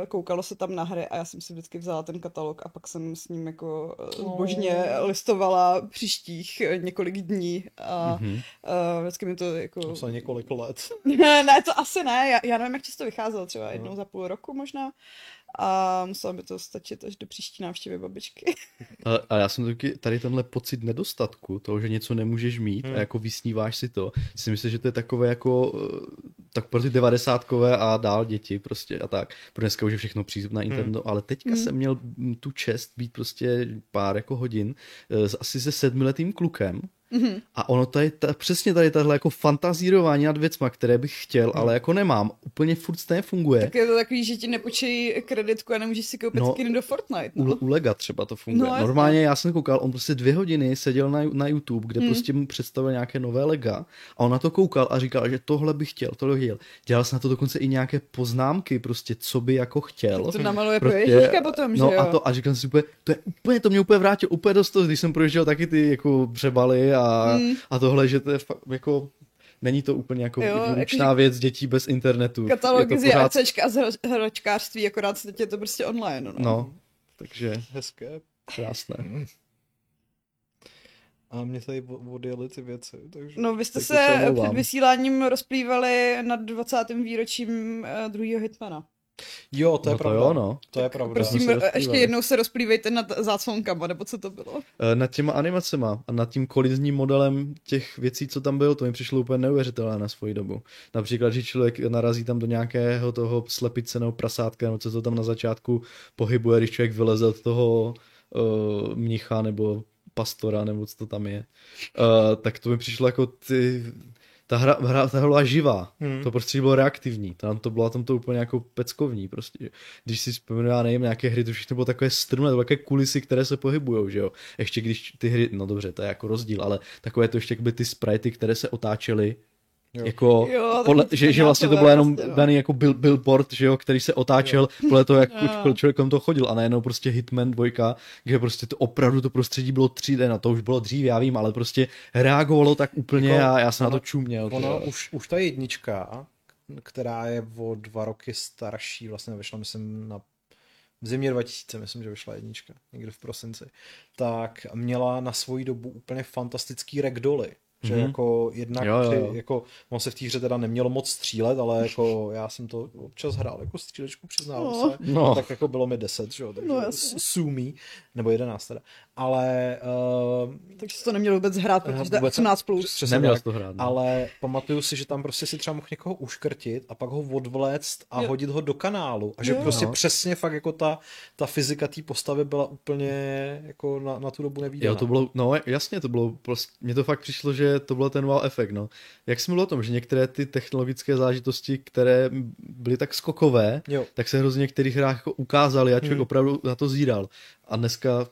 uh, koukalo se tam na hry a já jsem si vždycky vzala ten katalog a pak jsem s ním jako uh, božně listovala příštích eh, několik dní a Mhm. uh, vždycky mi to jako... To se několik let. ne, to asi ne, já, já nevím, jak často vycházel, třeba jednou za půl roku možná a muselo by to stačit až do příští návštěvy babičky. A, a já jsem taky tady tenhle pocit nedostatku, toho, že něco nemůžeš mít Hmm. a jako vysníváš si to, si myslím, že to je takové jako, eh, tak pro ty devadesátkové a dál děti prostě a tak. Pro dneska už je všechno přístup na internetu, ale teďka Hmm. jsem měl tu čest být prostě pár jako hodin eh, s asi se sedmiletým klukem, Mhm. a ono tady, ta, přesně tady tahle jako fantazírování nad věcma, které bych chtěl, ale jako nemám, úplně furt stejně funguje. Tak je to takový, že ti nepočejí kreditku a nemůžeš si koupit No, skin do Fortnite. U, No. u Lega třeba to funguje. No, No. Normálně já jsem koukal, on prostě dvě hodiny seděl na, na YouTube, kde hmm. prostě mu představil nějaké nové Lega a on na to koukal a říkal, že tohle bych chtěl, tohle bych chtěl. Dělal jsem na to dokonce i nějaké poznámky, prostě co by jako chtěl. To namaluje pro Prostě, potom, že no jo? a to a říkal jsem si úplně, to je úplně, to mě úplně vrátilo úplně dost když jsem projížděl taky ty jako přebaly a, Hmm. a tohle, že to je fakt jako Není to úplně jako Jo, výlučná jakože- věc dětí bez internetu. To z JRCčka a z hračkářství, akorát teď je to prostě online. No. No, takže Hezké. krásné. A mě tady odjeli ty věci, takže... No, vy jste se před vysíláním rozplývali nad 20. výročím eh, druhého Hitmana. Jo, to je no to pravda. jo, no. To je pravda. Prosím, eh, ještě jednou se rozplývejte nad záclonkama, nebo co to bylo? Eh, nad těma animacema a nad tím kolizním modelem těch věcí, co tam bylo, to mi přišlo úplně neuvěřitelné na svoji dobu. Například, že člověk narazí tam do nějakého toho slepice nebo prasátka, nebo co to tam na začátku pohybuje, když člověk vyleze od toho uh, mnicha nebo pastora, nebo co to tam je. Uh, tak to mi přišlo jako ty... Ta hra, hra, ta hra byla živá, Hmm. to prostě bylo reaktivní, tam to bylo tam to úplně jako peckovní prostě. Když si vzpomenu, já nevím, nějaké hry, to všechno bylo takové strumné, to bylo takové kulisy, které se pohybujou, že jo. Ještě když ty hry, no dobře, to je jako rozdíl, ale takové to ještě jakoby ty sprite, které se otáčely, Jo. jako, Jo, podle, že, že vlastně to to bylo jenom vlastně, no. daný jako bill, billboard, že jo, který se otáčel podle toho, jak Jo. člověk kolem toho chodil a najednou prostě Hitman 2, kde prostě to opravdu to prostředí bylo 3D, no to už bylo dřív, já vím, ale prostě reagovalo tak úplně Jako, a já jsem ono- na to čuměl. Ono, tyjo. už, už ta jednička, která je o dva roky starší, vlastně vyšla, myslím, na v zimě 2000, myslím, že vyšla jednička, někde v prosinci, tak měla na svoji dobu úplně fantastický ragdoly. Že mm-hmm. jako jednak, jo, jo. Při, jako, on se v té hře teda nemělo moc střílet, ale jako já jsem to občas hrál jako střílečku, přiznám no. se. No. Tak jako bylo mi 10, že jo, takže no, sumí, nebo 11 teda. Ale... Uh, takže jsi to neměl vůbec hrát, protože to je 18 plus. Přesně Neměl to hrát. No. Ale pamatuju si, že tam prostě si třeba mohl někoho uškrtit a pak ho odvléct a jo. hodit ho do kanálu. A že jo. prostě no. přesně fakt jako ta, ta fyzika té postavy byla úplně jako na, na tu dobu nevídaná. Jo, to bylo, no jasně, to bylo prostě, mně to fakt přišlo, že to byl ten wow efekt, no. Jak jsem mluvil o tom, že některé ty technologické zážitosti, které byly tak skokové, jo. tak se hrozně v některých hrách jako ukázaly a člověk hmm. opravdu na to zíral. A dneska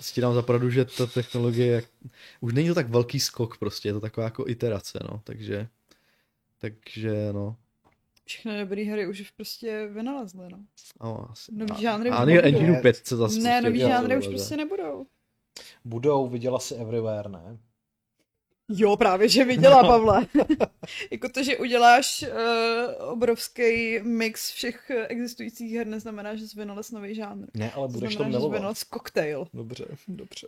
si dám za pravdu, že ta technologie už není to tak velký skok prostě, je to taková jako iterace, no, takže takže no. Všechny dobré hry už prostě vynalezly, no. no asi. Nový žánry už nebudou. Engineu 5 se zase. Ne, nový žánry už prostě nebudou. Budou, viděla si Everywhere, ne? Jo, právě, že viděla, no. Pavle. jako to, že uděláš uh, obrovský mix všech existujících her, neznamená, že jsi vynalez nový žánr. Ne, ale budeš to milovat. že vynalez koktejl. Dobře, dobře.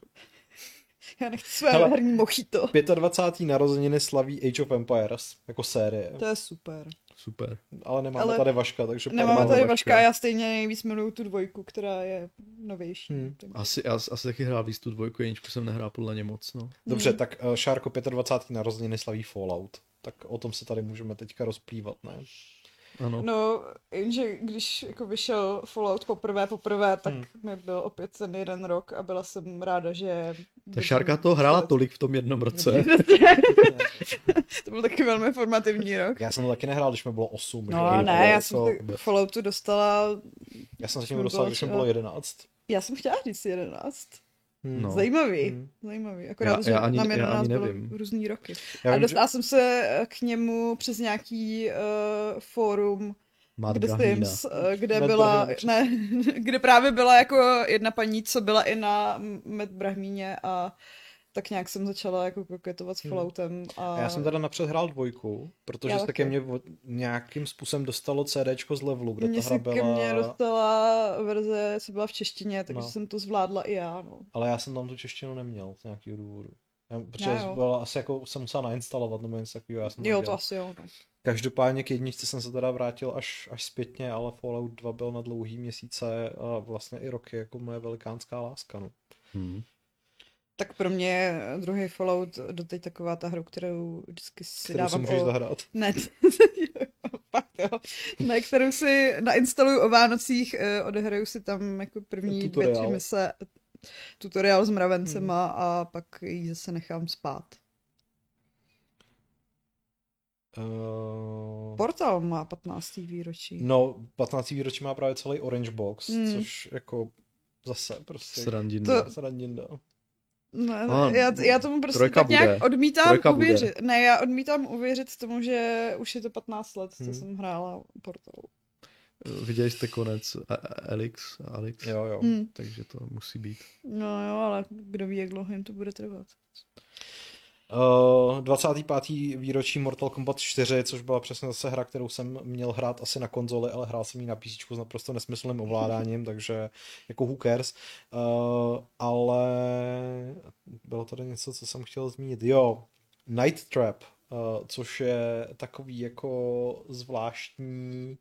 Já nechci své Hele, herní mochito. 25. narozeniny slaví Age of Empires jako série. To je super. Super. Ale nemáme Ale tady Vaška, takže... Nemáme tady Vaška a já stejně nejvíc miluju tu dvojku, která je novější. Hmm. Asi, asi, asi taky hrál víc tu dvojku, jeničku jsem nehrál podle ně moc, no. Dobře, hmm. tak uh, Šárko 25. narozeniny slaví Fallout. Tak o tom se tady můžeme teďka rozplývat, ne? Ano. No, jenže když jako vyšel Fallout poprvé, poprvé, tak hmm. mi byl opět ten jeden rok a byla jsem ráda, že... Ta Šárka to hrála tolik v tom jednom roce. to byl taky velmi formativní rok. Já jsem to taky nehrál, když mi bylo 8. No že? ne, já jsem to... Falloutu dostala... Já jsem zatím dostal, když mi bylo 11. Já jsem chtěla říct 11. Hmm. No. Zajímavý, hmm. zajímavý. Akorát, já, že já ani, nám já ani nevím. různý roky. Já a dostala že... jsem se k němu přes nějaký uh, fórum, Matt kde, Sims, uh, kde byla, ne, kde právě byla jako jedna paní, co byla i na Matt Brahmíně a tak nějak jsem začala jako koketovat s hmm. Falloutem. A... Já jsem teda napřed hrál dvojku, protože se taky mě nějakým způsobem dostalo CDčko z levelu, kde mě ta hra byla... mě dostala verze, co byla v češtině, takže no. jsem to zvládla i já. No. Ale já jsem tam tu češtinu neměl z nějakého důvodu. Já, protože já, byla asi jako jsem musel nainstalovat nebo něco takového. Já jsem jo, to asi jo. No. Každopádně k jedničce jsem se teda vrátil až, až zpětně, ale Fallout 2 byl na dlouhý měsíce a vlastně i roky jako moje velikánská láska. No. Hmm. Tak pro mě je druhý Fallout doteď taková ta hra, kterou vždycky si kterou dávám si můžeš o... zahrát. Ne, fakt jo. Ne, kterou si nainstaluju o Vánocích, eh, odehraju si tam jako první dvě, tři mise, tutoriál s mravencema hmm. a pak ji zase nechám spát. Uh... Portal má 15. výročí. No, 15. výročí má právě celý Orange Box, hmm. což jako zase prostě... Srandinda. To... Srandinda. No, já, já tomu prostě tak nějak bude. odmítám Trojka uvěřit. Bude. Ne, já odmítám uvěřit tomu, že už je to 15 let, co hmm. jsem hrála Portal. Viděli jste konec Alex, Alex. Jo, jo. Hmm. Takže to musí být. No jo, ale kdo ví, jak dlouho jim to bude trvat. Uh, 25. výročí Mortal Kombat 4, což byla přesně zase hra, kterou jsem měl hrát asi na konzoli, ale hrál jsem ji na PC s naprosto nesmyslným ovládáním, takže jako who cares. Uh, ale bylo tady něco, co jsem chtěl zmínit. Jo, Night Trap, uh, což je takový jako zvláštní,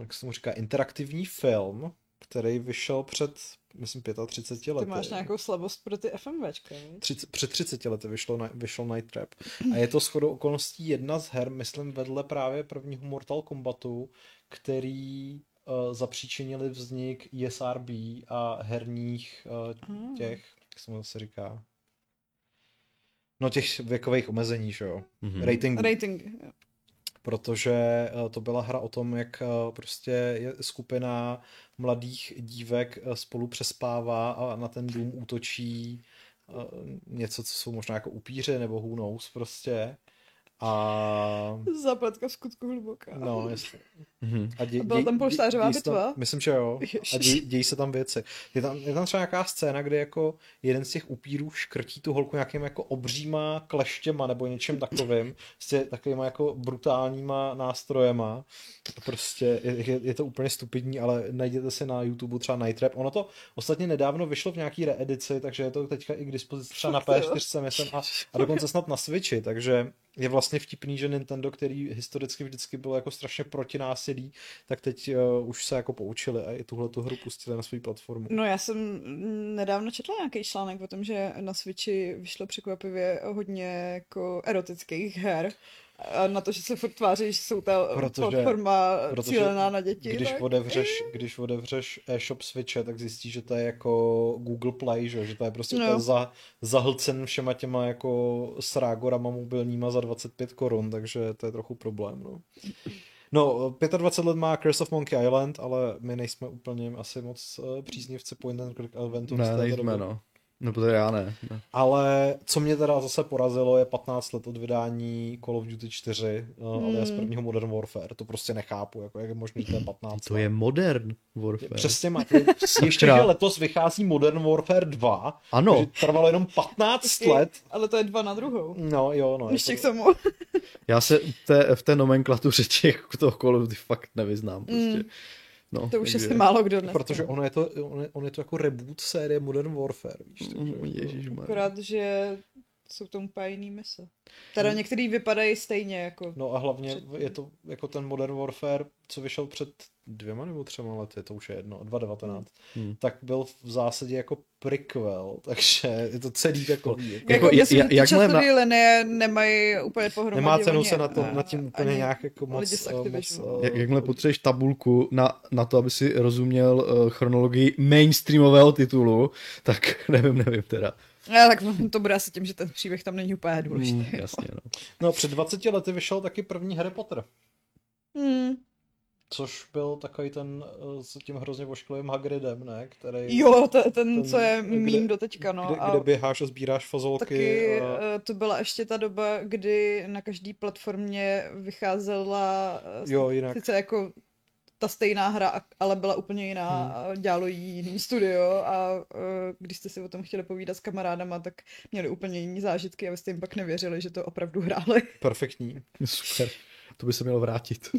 jak se mu říká, interaktivní film, který vyšel před myslím, 35 lety. Ty máš nějakou slabost pro ty FMVčka, 30, před 30 lety vyšlo, vyšlo Night Trap. A je to shodou okolností jedna z her, myslím, vedle právě prvního Mortal Kombatu, který uh, zapříčinili vznik ESRB a herních uh, těch, jak se mu se říká, no těch věkových omezení, že jo? Mm-hmm. Rating. Rating, protože eh, to byla hra o tom, jak eh, prostě je skupina mladých dívek eh, spolu přespává a na ten dům útočí něco, co jsou možná jako upíře nebo who knows prostě. A... Zapletka v skutku hluboká. No, jestli. Mhm. A dě, A byla tam polštářová se tam- bitva? Myslím, že jo. A děj, dějí se tam věci. Je tam, je tam třeba nějaká scéna, kde jako jeden z těch upírů škrtí tu holku nějakým jako obříma kleštěma nebo něčem takovým, s tě, takovýma jako brutálníma nástrojema. Prostě je, je, je, to úplně stupidní, ale najděte si na YouTube třeba Night Trap. Ono to ostatně nedávno vyšlo v nějaký reedici, takže je to teďka i k dispozici třeba na Fakt jo? P4 myslím, a, a dokonce snad na Switchi, takže je vlastně vtipný, že Nintendo, který historicky vždycky byl jako strašně proti násilí, tak teď uh, už se jako poučili a i tuhle tu hru pustili na svou platformu. No já jsem nedávno četla nějaký článek o tom, že na Switchi vyšlo překvapivě hodně jako erotických her. A na to, že se furt tváří, že jsou ta Protože- platforma protože cílená na děti. Když tak... otevřeš, když otevřeš e-shop Switche, tak zjistíš, že to je jako Google Play, že, že to je prostě No. za, zahlcen všema těma jako srágorama mobilníma za 25 korun, takže to je trochu problém. No. No, 25 let má Curse of Monkey Island, ale my nejsme úplně asi moc uh, příznivci point and click z Ne, této nejsme, no. No, protože já ne. ne. Ale co mě teda zase porazilo, je 15 let od vydání Call of Duty 4, uh, alias Hmm. prvního Modern Warfare. To prostě nechápu, jako jak je možné, že to je 15 To let. je modern Warfare. Přesně máte. Ještě, že letos vychází Modern Warfare 2, Ano. že trvalo jenom 15 Taky, let. Ale to je dva na druhou. No jo, no. je Ještě k to, tomu. Já se té, v té nomenklatuře těch toho Call of Duty fakt nevyznám. Prostě. Mm. No, To už takže- asi málo kdo dnes. protože ono je, to, ono, je, ono je to jako reboot série Modern Warfare, víš. Mm, Takže, Ježišmarja. Akorát, že jsou to úplně jiný mise. Teda některý vypadají stejně jako... No a hlavně Předtím. je to jako ten Modern Warfare, co vyšel před dvěma nebo třema lety, to už je jedno, 2019, Hmm. tak byl v zásadě jako prequel, takže je to celý takový. Jako, Jako, Jako, ja- myslím, ja- ty jakmile časové linie nemají úplně pohromadě. nemá cenu se na, to, a- na tím úplně nějak jako moc... eh, moc eh, Jak, jakmile potřebuješ tabulku na, na to, aby si rozuměl uh, chronologii mainstreamového titulu, tak nevím, nevím teda. Ne, tak to bude asi tím, že ten příběh tam není úplně důležitý. Mm, jasně, no. No, před 20 lety vyšel taky první Harry Potter, Hmm. Což byl takový ten eh, s tím hrozně vošklivým Hagridem, ne? Který, Jo, ten, Ten, co je kde- mím do teďka, no. kde, a kde běháš a sbíráš fazolky. taky a... eh, to byla ještě ta doba, kdy na každé platformě vycházela eh, Jo, jinak. sice jako ta stejná hra, ale byla úplně jiná Hmm. a dělalo ji jiný studio a když jste si o tom chtěli povídat s kamarádama, tak měli úplně jiný zážitky a vy jste jim pak nevěřili, že to opravdu hráli. Perfektní. Super. To by se mělo vrátit.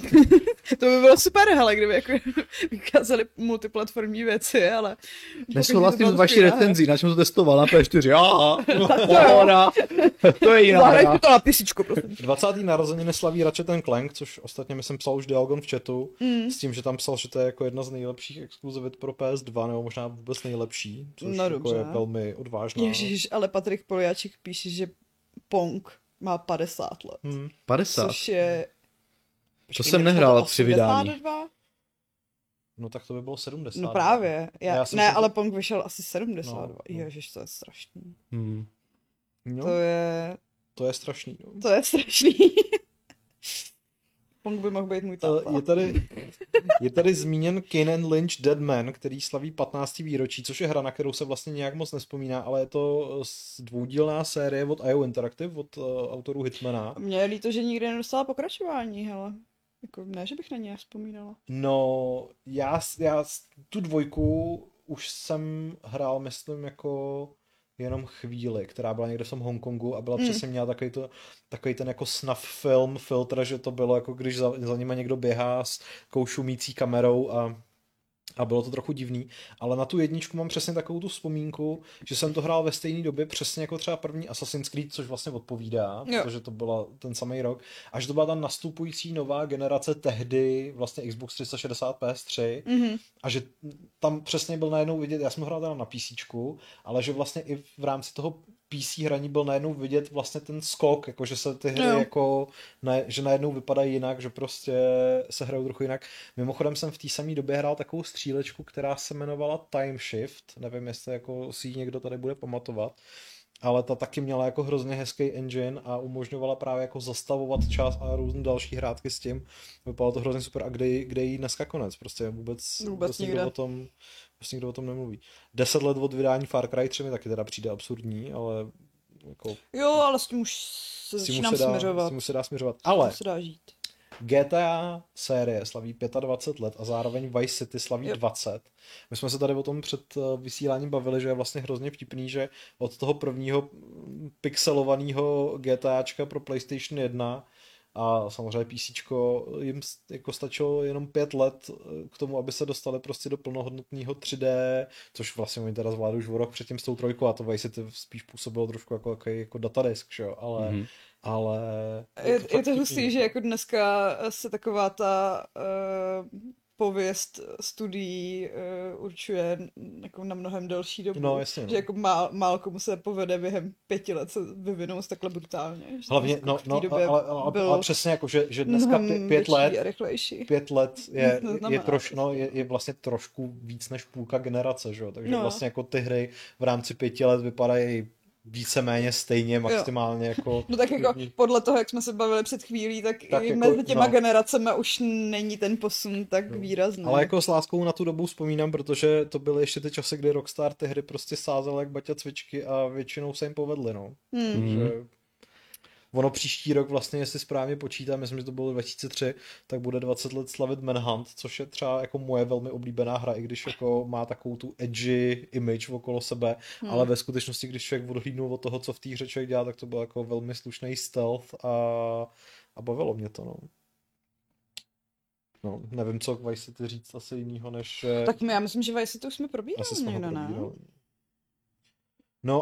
To by bylo super, hele, kdyby jako vycházely multiplatformní věci, ale... Nesouhlasím s s vaší recenzí, na čem to testoval na P4. Aha, to je jiná hra. to na písičku, prosím. 20. narozeniny slaví Ratchet Clank, což ostatně mi jsem psal už Dialgon v chatu, Mm. s tím, že tam psal, že to je jako jedna z nejlepších exkluzivit pro PS2, nebo možná vůbec nejlepší, což No jako dobře. je velmi odvážná. Ježíš, ale Patrik Poliáček píše, že Pong má 50 let. Hmm. 50. Což je... To jsem nehrál při vydání. 82? No tak to by bylo 70. No právě. Já, Já jsem ne, si- ale Pong vyšel asi 72. No, No. Ježiš, to je strašný. Hmm. No, To je... to je strašný. No. To je strašný. Pong by mohl být můj Eh, táta. Je tady, je tady zmíněn Kane Lynch Dead Man, který slaví 15. výročí, což je hra, na kterou se vlastně nějak moc nespomíná, ale je to s- dvoudílná série od IO Interactive, od uh, autorů Hitmana. Mně je líto, že nikdy nedostala pokračování, hele. Jako, ne, že bych na ně vzpomínala. No, já, já tu dvojku už jsem hrál, myslím, jako jenom chvíli, která byla někde v tom Hongkongu a byla Hmm. přesně měla takový, to, takový ten jako snuff film, filtr, že to bylo jako když za, za nima někdo běhá s tou šumící kamerou a a bylo to trochu divný, ale na tu jedničku mám přesně takovou tu vzpomínku, že jsem to hrál ve stejné době přesně jako třeba první Assassin's Creed, což vlastně odpovídá, Jo. protože to byla ten samý rok, a že to byla ta nastupující nová generace tehdy, vlastně Xbox 360 PS3, Mhm. a že tam přesně byl najednou vidět, já jsem hrál teda na PC, ale že vlastně i v rámci toho PC hraní byl najednou vidět vlastně ten skok, jako že se ty hry Jo. jako, ne, že najednou vypadají jinak, že prostě se hrajou trochu jinak. Mimochodem jsem v té samé době hrál takovou střílečku, která se jmenovala Time Shift, nevím, jestli jako si ji někdo tady bude pamatovat, ale ta taky měla jako hrozně hezký engine a umožňovala právě jako zastavovat čas a různé další hrátky s tím. Vypadalo to hrozně super. A kde, kde jí dneska konec? Prostě vůbec, Vůbec nikdo nikde. o tom, vůbec nikdo o tom nemluví. Deset let od vydání Far Cry 3 mi taky teda přijde absurdní, ale jako, Jo, ale s tím už se s tím začínám se dá, směřovat. s tím už se dá směřovat. Ale tím se dá žít. GTA série slaví 25 let a zároveň Vice City slaví Jo. 20. My jsme se tady o tom před eh, vysíláním bavili, že je vlastně hrozně vtipný, že od toho prvního mm, pixelovaného GTAčka pro PlayStation 1 a samozřejmě PC jim s- jako stačilo jenom pět let eh, k tomu, aby se dostali prostě do plnohodnotného 3D, což vlastně oni teda zvládli už o rok předtím s tou trojkou a to Vice City spíš působilo trošku jako, jako, jako datadisk, že jo, ale, Mhm. Ale Je, je to vtipný, hustý, že jako dneska se taková ta uh, pověst studií uh, určuje jako na mnohem delší dobu. No, jasně, no. Že jako má, málo komu se povede během pěti let se vyvinout takhle brutálně. Že Hlavně, jako no, no době ale, ale, byl ale, přesně jako, že, že dneska pě- pět let, pět let je, To je, troš, no, je, je vlastně trošku víc než půlka generace, že jo? takže No. vlastně jako ty hry v rámci pěti let vypadají víceméně stejně, maximálně jako... No tak jako podle toho, jak jsme se bavili před chvílí, tak, Tak i jako, mezi těma no. generacemi už není ten posun tak výrazný. Ale jako s láskou na tu dobu vzpomínám, protože to byly ještě ty časy, kdy Rockstar ty hry prostě sázel jak baťa cvičky a většinou se jim povedly, no. Hmm. Že ono příští rok vlastně, jestli správně počítám, myslím, že to bylo 2003, tak bude 20 let slavit Manhunt, což je třeba jako moje velmi oblíbená hra, i když jako má takovou tu edgy image okolo sebe, hmm. ale ve skutečnosti, když člověk odhlídnul od toho, co v té hře člověk dělá, tak to byl jako velmi slušný stealth a, a bavilo mě to, no. No, nevím, co k Vice City říct asi jinýho, než... Tak my, já myslím, že Vice to už jsme probírali asi jsme ho probírali. No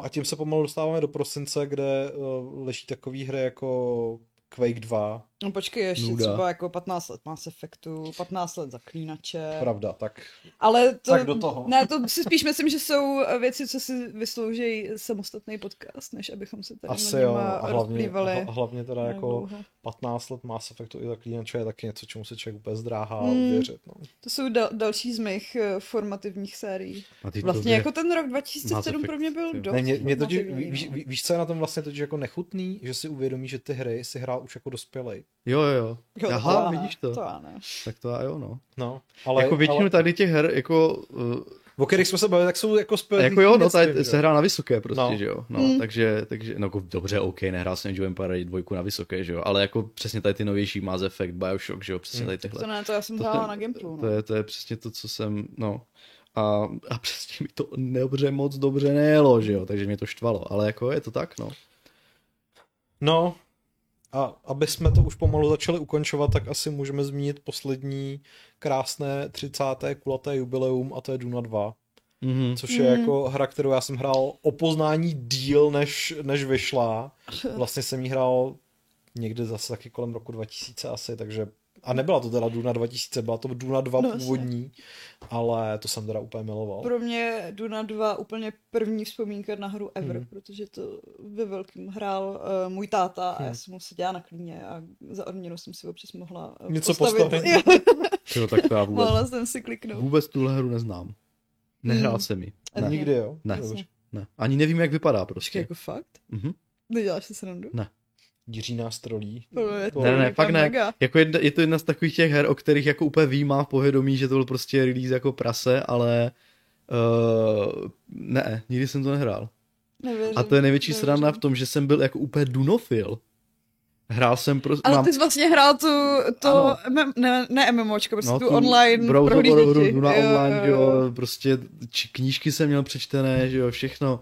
a tím se pomalu dostáváme do prosince, kde uh, leží takový hry jako Quake 2, No počkej, ještě Nuda. třeba jako 15 let Mass Effectu, 15 let Zaklínače. pravda, tak Ale to, Tak do toho. ne, to si spíš myslím, že jsou věci, co si vyslouží samostatný podcast, než abychom se tady asi jo, a hlavně, rozplývali a hlavně teda jako dlouho. 15 let Mass Effectu i zaklínače je taky něco, čemu se člověk úplně zdráhá Hmm. uvěřit, no. To jsou dal, další z mých eh, formativních sérií. Vlastně jako ten rok Mass 2007 pro mě byl dost Ne, mě, mě totiž, formativní, víš, no. ví- víš, co je na tom vlastně totiž jako nechutný, že si uvědomí, že ty hry si hrál už jako dospělej. Jo, jo, jo. To Aha, já ne, vidíš to. To já ne. Tak to já jo, no. No, Ale, jako většinu ale, tady těch her, jako, uh, o kterých jsme se bavili, tak jsou jako a spělí. jako jo, no, tady se hrál na vysoké prostě, No. že jo. No, Mm. takže, takže, no jako dobře, OK, nehrál jsem of Empire 2 na vysoké, že jo, ale jako přesně tady ty novější Mass Effect, Bioshock, že jo, přesně Mm. tady tyhle. To ne, to já jsem To hrála na. To No. je, to je přesně to, co jsem, no. A, a přesně mi to dobře, moc dobře nejelo, že jo, takže mě to štvalo, ale jako je to tak, no. No, a aby jsme to už pomalu začali ukončovat, tak asi můžeme zmínit poslední krásné 30. kulaté jubileum a to je Duna 2. Mhm. Což je jako hra, kterou já jsem hrál o poznání díl, než, než vyšla. Vlastně jsem jí hrál někde zase taky kolem roku 2000 asi, takže a nebyla to teda Duna 2000, byla to Duna 2 No, původní, ale to jsem teda úplně miloval. Pro mě Duna 2 úplně první vzpomínka na hru ever, Hmm. protože to ve velkým hrál uh, můj táta a já Hmm. jsem mu seděla na klíně a za odměnu jsem si občas mohla uh, Něco postavit. postavit. Jo, tak to já vůbec, mohla jsem si kliknout. vůbec tuhle hru neznám. Nehrál Mm. jsem ji. Ne. Nikdy, jo? Ne. Ne. Ani nevím, jak vypadá prostě. jako fakt? Mhm. Neděláš si srandu? Ne. Jiří nás trolí. To je To- Ne, ne, fakt ne. mega. Jako jedna, je to jedna z takových těch her, o kterých jako úplně výjímá v povědomí, že to byl prostě release jako prase, ale uh, ne, nikdy jsem to nehrál. Nevěřím, A to je největší nevěřím. sranda v tom, že jsem byl jako úplně dunofil. Hrál jsem prostě... Ale ty jsi vlastně hrál tu, to, Ano. MM, ne, ne MMOčko, prostě no, tu, online browser, prohlídečky. Duna Jo, online, jo, jo, prostě či, knížky jsem měl přečtené, že jo, všechno. Uh,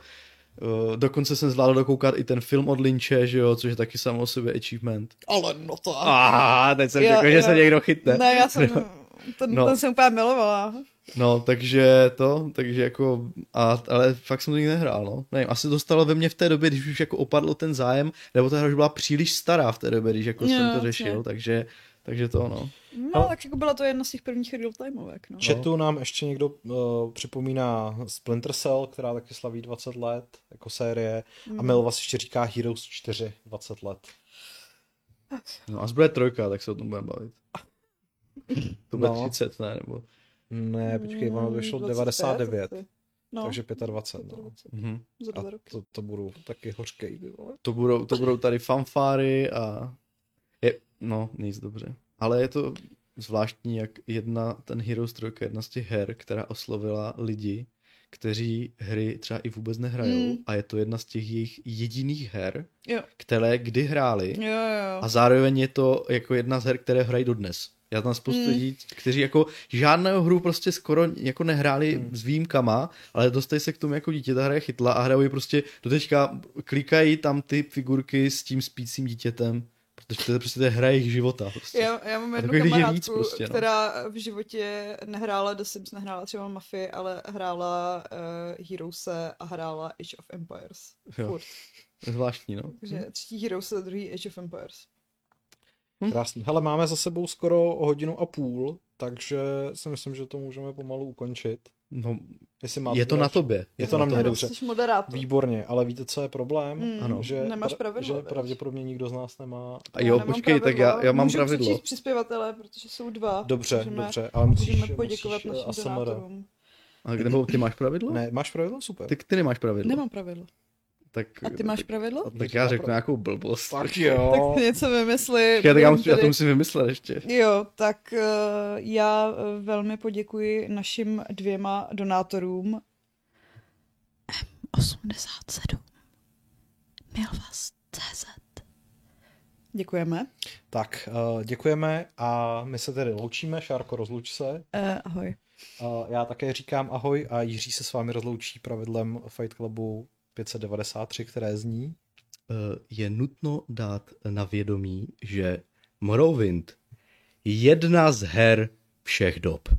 dokonce jsem zvládl dokoukat i ten film od Lynče, že jo, což je taky samo o sobě achievement. Ale no to... Ah, teď jsem Jo, řekl, že se někdo chytne. Ne, já jsem, ten, No. ten jsem úplně milovala. No, takže to, takže jako, a, ale fakt jsem to nikdy nehrál, no. Nevím, asi dostalo ve mně v té době, když už jako opadl ten zájem, nebo ta hra už byla příliš stará v té době, když jako Jo, jsem to řešil, takže, takže to, no. No, Ale- tak jako byla to jedna z těch prvních real timeovek, no. Chatu nám ještě někdo uh, připomíná Splinter Cell, která taky slaví 20 let jako série. Hmm. A Milvas ještě říká Heroes 4, 20 let. No a zbude trojka, tak se o tom budeme bavit. To bude No. 30, ne, nebo... Ne, počkej, ono Mm, vyšlo 25 99, asi. No, takže 25. No. 25, Mhm. Za A dva roky. to, to budou taky hořkej. To, budou, to budou tady fanfáry a... No, nic dobře. Ale je to zvláštní, jak jedna, ten Heroes 3 je jedna z těch her, která oslovila lidi, kteří hry třeba i vůbec nehrajou Mm. a je to jedna z těch jejich jediných her, Jo, které kdy hráli jo, jo. a zároveň je to jako jedna z her, které hrají dodnes. Já tam spoustu Mm. lidí, kteří jako žádnou hru prostě skoro jako nehráli Mm. s výjimkama, ale dostali se k tomu jako dítě, ta hra je chytla a hrajou ji prostě do teďka, klikají tam ty figurky s tím spícím dítětem, to je prostě to je hra jejich života. Prostě. Já, já mám A jednu kamarádku, víc prostě, no. která v životě nehrála The Sims, nehrála třeba Mafii, ale hrála uh, Heroese a hrála Age of Empires. Jo. Furt. Zvláštní, no. Takže třetí Heroes, druhý Age of Empires. Krásný. Hele, máme za sebou skoro hodinu a půl, takže si myslím, že to můžeme pomalu ukončit. No Jestli máte je to na tobě. Je to na mě, dobře. Jsi moderátor. Výborně, ale víte, co je problém? Mm, Ano. Že, Nemáš pra- pravidlo, že pravděpodobně nikdo z nás nemá. A jo, nemám počkej, tak já, já mám Můžu pravidlo. přečíst přispěvatele, protože jsou dva. Dobře, můžeme, dobře, ale musíš, Můžeme poděkovat musíš, eh, našim ASMR. donátorům. A nebo ty máš pravidlo? Ne, máš pravidlo? Super. Ty, ty nemáš pravidlo. Nemám pravidlo. Tak, A ty máš tak, pravidlo? tak já řeknu nějakou blbost. Tak jo. Tak ty něco vymysli. Počkej, tak já, musím, já to tady- musím vymyslet ještě. Jo, tak uh, já uh, velmi poděkuji našim dvěma donátorům. M87 Milvas CZ Děkujeme. Tak, uh, děkujeme a my se tedy loučíme. Šárko, rozluč se. Uh, ahoj. Uh, já také říkám ahoj a Jiří se s vámi rozloučí pravidlem Fight Clubu 593, které zní. Eh, Je nutno dát na vědomí, že Morrowind je jedna z her všech dob.